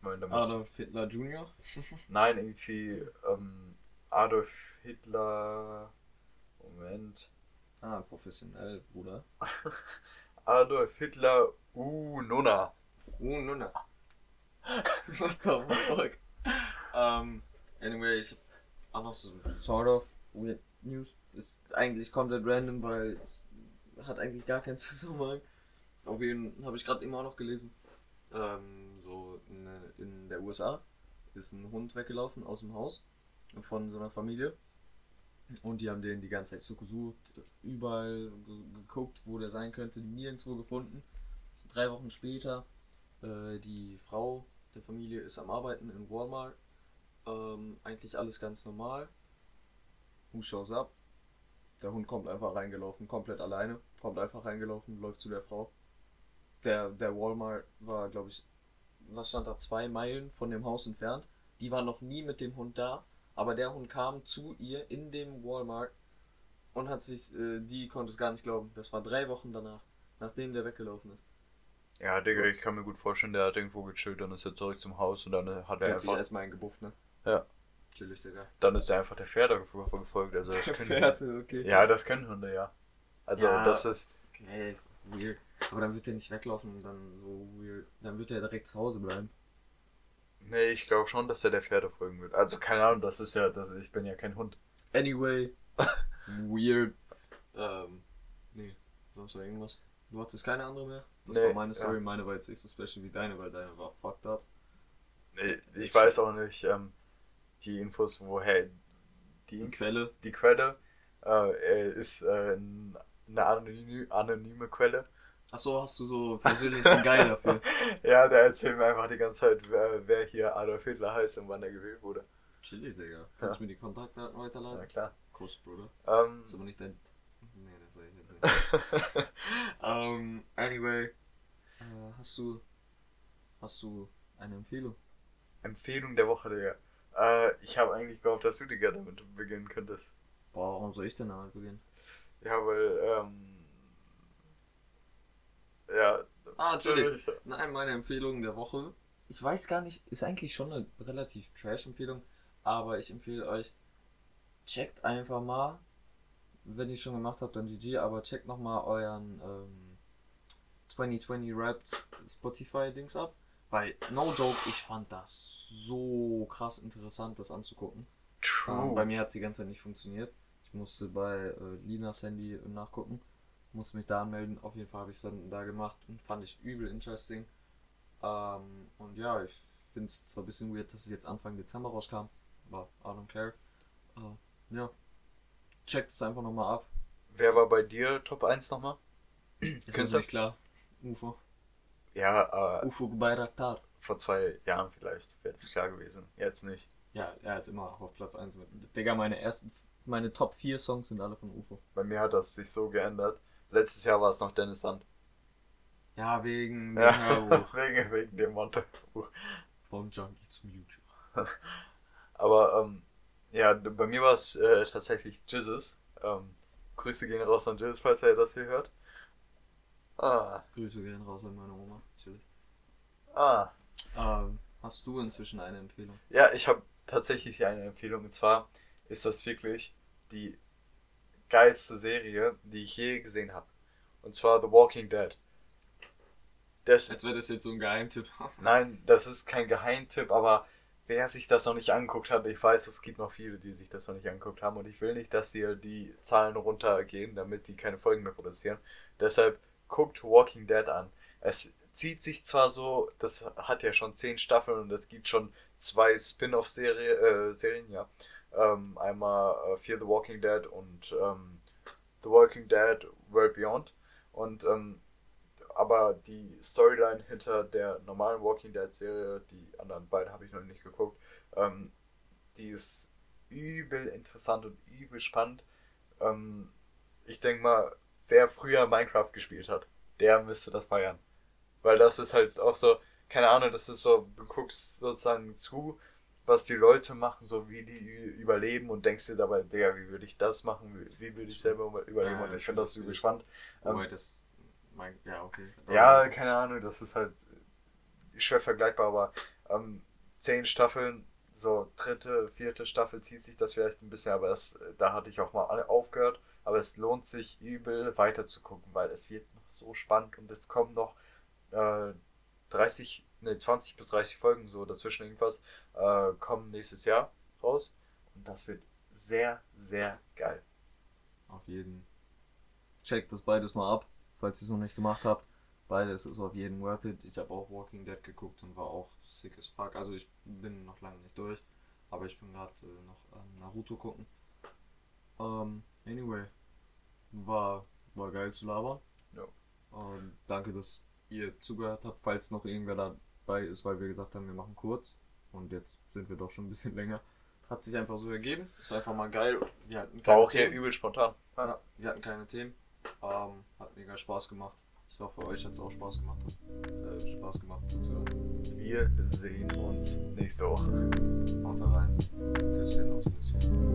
muss, Adolf Hitler Jr. (laughs) Nein, irgendwie ähm, Adolf Hitler. Moment. Ah, professionell, Bruder. (laughs) Adolf Hitler U Nonna. Oh, Nuna. What the fuck? (laughs) Ähm, anyway, ich hab auch noch so sort of weird news. Ist eigentlich komplett random, weil es hat eigentlich gar keinen (laughs) Zusammenhang. Auf jeden habe ich gerade immer noch gelesen. Ähm, so in, in der USA ist ein Hund weggelaufen aus dem Haus von so einer Familie. Und die haben den die ganze Zeit so gesucht, überall ge geguckt, wo der sein könnte, nirgendwo gefunden. Drei Wochen später, äh, die Frau der Familie ist am Arbeiten in Walmart. Ähm, eigentlich alles ganz normal. Who shows up? Der Hund kommt einfach reingelaufen, komplett alleine. Kommt einfach reingelaufen, läuft zu der Frau. Der, der Walmart war, glaube ich, was stand da, zwei Meilen von dem Haus entfernt. Die war noch nie mit dem Hund da, aber der Hund kam zu ihr in dem Walmart und hat sich, äh, die konnte es gar nicht glauben. Das war drei Wochen danach, nachdem der weggelaufen ist. Ja, Digga, ich kann mir gut vorstellen, der hat irgendwo gechillt, dann ist er zurück zum Haus und dann hat Der er hat sich erstmal eingebufft, ne? Ja. Chillig, Digga. Dann ist er einfach der Pferde gef- gefolgt. Also das können Pferde, okay. Ja, das können Hunde, ja. Also Ja. das ist. Okay, weird. Aber dann wird er nicht weglaufen und dann so weird. Dann wird er direkt zu Hause bleiben. Nee, ich glaube schon, dass er der Pferde folgen wird. Also keine Ahnung, das ist ja, das ich bin ja kein Hund. Anyway, (laughs) weird. Ähm, nee, sonst noch irgendwas. Du hattest keine andere mehr? Das Nee, war meine Story. ja. Meine war jetzt nicht so special wie deine, weil deine war fucked up. Nee, ich weiß auch nicht, ähm, die Infos, woher die, Die Quelle. die Quelle äh, ist äh, eine anony anonyme Quelle. Achso, hast du so persönlich einen Guy dafür? (laughs) Ja, der erzählt mir einfach die ganze Zeit, wer, wer hier Adolf Hitler heißt und wann er gewählt wurde. Chillig, Digga. Kannst du mir die Kontaktdaten weiterladen? Ja, klar. Kuss, Bruder. Ähm, Das ist aber nicht dein. Nee, das sag ich jetzt nicht. (laughs) Ähm, anyway. Äh, hast du. Hast du eine Empfehlung? Empfehlung der Woche, Digga. Äh, ich habe eigentlich gehofft, dass du, Digga, damit beginnen könntest. Boah, warum soll ich denn damit beginnen? Ja, weil, ähm. Ja. Ah, chillig. Nein, meine Empfehlung der Woche. Ich weiß gar nicht, ist eigentlich schon eine relativ Trash-Empfehlung, aber ich empfehle euch, checkt einfach mal, wenn ihr es schon gemacht habt, dann GG, aber checkt nochmal euren ähm, 2020 Raps Spotify-Dings ab. Weil, no joke, ich fand das so krass interessant, das anzugucken. Ähm, bei mir hat es die ganze Zeit nicht funktioniert. Ich musste bei äh, Linas Handy nachgucken, musste mich da anmelden. Auf jeden Fall habe ich es dann da gemacht und fand ich übel interesting. Ähm, und ja, ich finde es zwar ein bisschen weird, dass es jetzt Anfang Dezember rauskam, aber I don't care. Äh, ja, checkt es einfach nochmal ab. Wer war bei dir Top 1 nochmal? Ist Künstler? nicht klar. UFO. Ja, äh, UFO Bayraktar. vor zwei Jahren vielleicht wäre es klar gewesen. Jetzt nicht. Ja, er ist immer auf Platz 1 mit. Digga, meine ersten, meine Top 4 Songs sind alle von UFO. Bei mir hat das sich so geändert. Letztes Jahr war es noch Dennis Sand. Ja, wegen Ja, dem Hörbuch (laughs) wegen, wegen dem Monte. vom Junkie zum YouTuber. (laughs) Aber ähm, ja, bei mir war es äh, tatsächlich Jizzes. Ähm, Grüße gehen raus an Jizzes, falls er das hier hört. Ah, Grüße gehen raus an meine Oma, natürlich. ah. Ähm, hast du inzwischen eine Empfehlung? Ja, ich habe tatsächlich eine Empfehlung. Und zwar ist das wirklich die geilste Serie, die ich je gesehen habe. Und zwar The Walking Dead. Das, Als wäre das jetzt so ein Geheimtipp. (laughs) nein, das ist kein Geheimtipp, aber wer sich das noch nicht angeguckt hat, ich weiß, es gibt noch viele, die sich das noch nicht angeguckt haben. Und ich will nicht, dass dir die Zahlen runtergehen, damit die keine Folgen mehr produzieren. Deshalb guckt Walking Dead an. Es zieht sich zwar so, das hat ja schon zehn Staffeln und es gibt schon zwei Spin-off-Serien, äh, ja. Ähm, einmal äh, Fear the Walking Dead und ähm, The Walking Dead World Beyond. Und ähm, aber die Storyline hinter der normalen Walking Dead Serie, die anderen beiden habe ich noch nicht geguckt, ähm, die ist übel interessant und übel spannend. Ähm, ich denke mal, wer früher Minecraft gespielt hat, der müsste das feiern. Weil das ist halt auch so, keine Ahnung, das ist so, du guckst sozusagen zu, was die Leute machen, so wie die überleben und denkst dir dabei, Digga, wie würde ich das machen, wie, würde ich selber über- überleben Ja, und ich finde das übel spannend. Wobei das. Mein, ja, okay. Ja, keine Ahnung, das ist halt schwer vergleichbar, aber ähm, zehn Staffeln, so dritte, vierte Staffel zieht sich das vielleicht ein bisschen, aber das, da hatte ich auch mal alle aufgehört. Aber es lohnt sich übel weiter zu gucken, weil es wird noch so spannend und es kommen noch äh, 30, ne, 20 bis 30 Folgen, so dazwischen irgendwas, äh, kommen nächstes Jahr raus. Und das wird sehr, sehr geil. Auf jeden. Checkt das beides mal ab, falls ihr es noch nicht gemacht habt. Beides ist auf jeden worth it. Ich habe auch Walking Dead geguckt und war auch sick as fuck. Also ich bin noch lange nicht durch, aber ich bin gerade äh, noch am Naruto gucken. Ähm, anyway, war, war geil zu labern. Ja. Ähm, danke, dass ihr zugehört habt, falls noch irgendwer dabei ist, weil wir gesagt haben, wir machen kurz. Und jetzt sind wir doch schon ein bisschen (laughs) länger. Hat sich einfach so ergeben. Ist einfach mal geil. Wir hatten War keine auch hier Themen. übel spontan. Ja, wir hatten keine Themen. Ähm, hat mega Spaß gemacht. Ich hoffe, euch hat es auch Spaß gemacht. Äh, Spaß gemacht zuzuhören. Wir sehen uns nächste Woche. Haut rein. Küsschen aufs Nüsschen.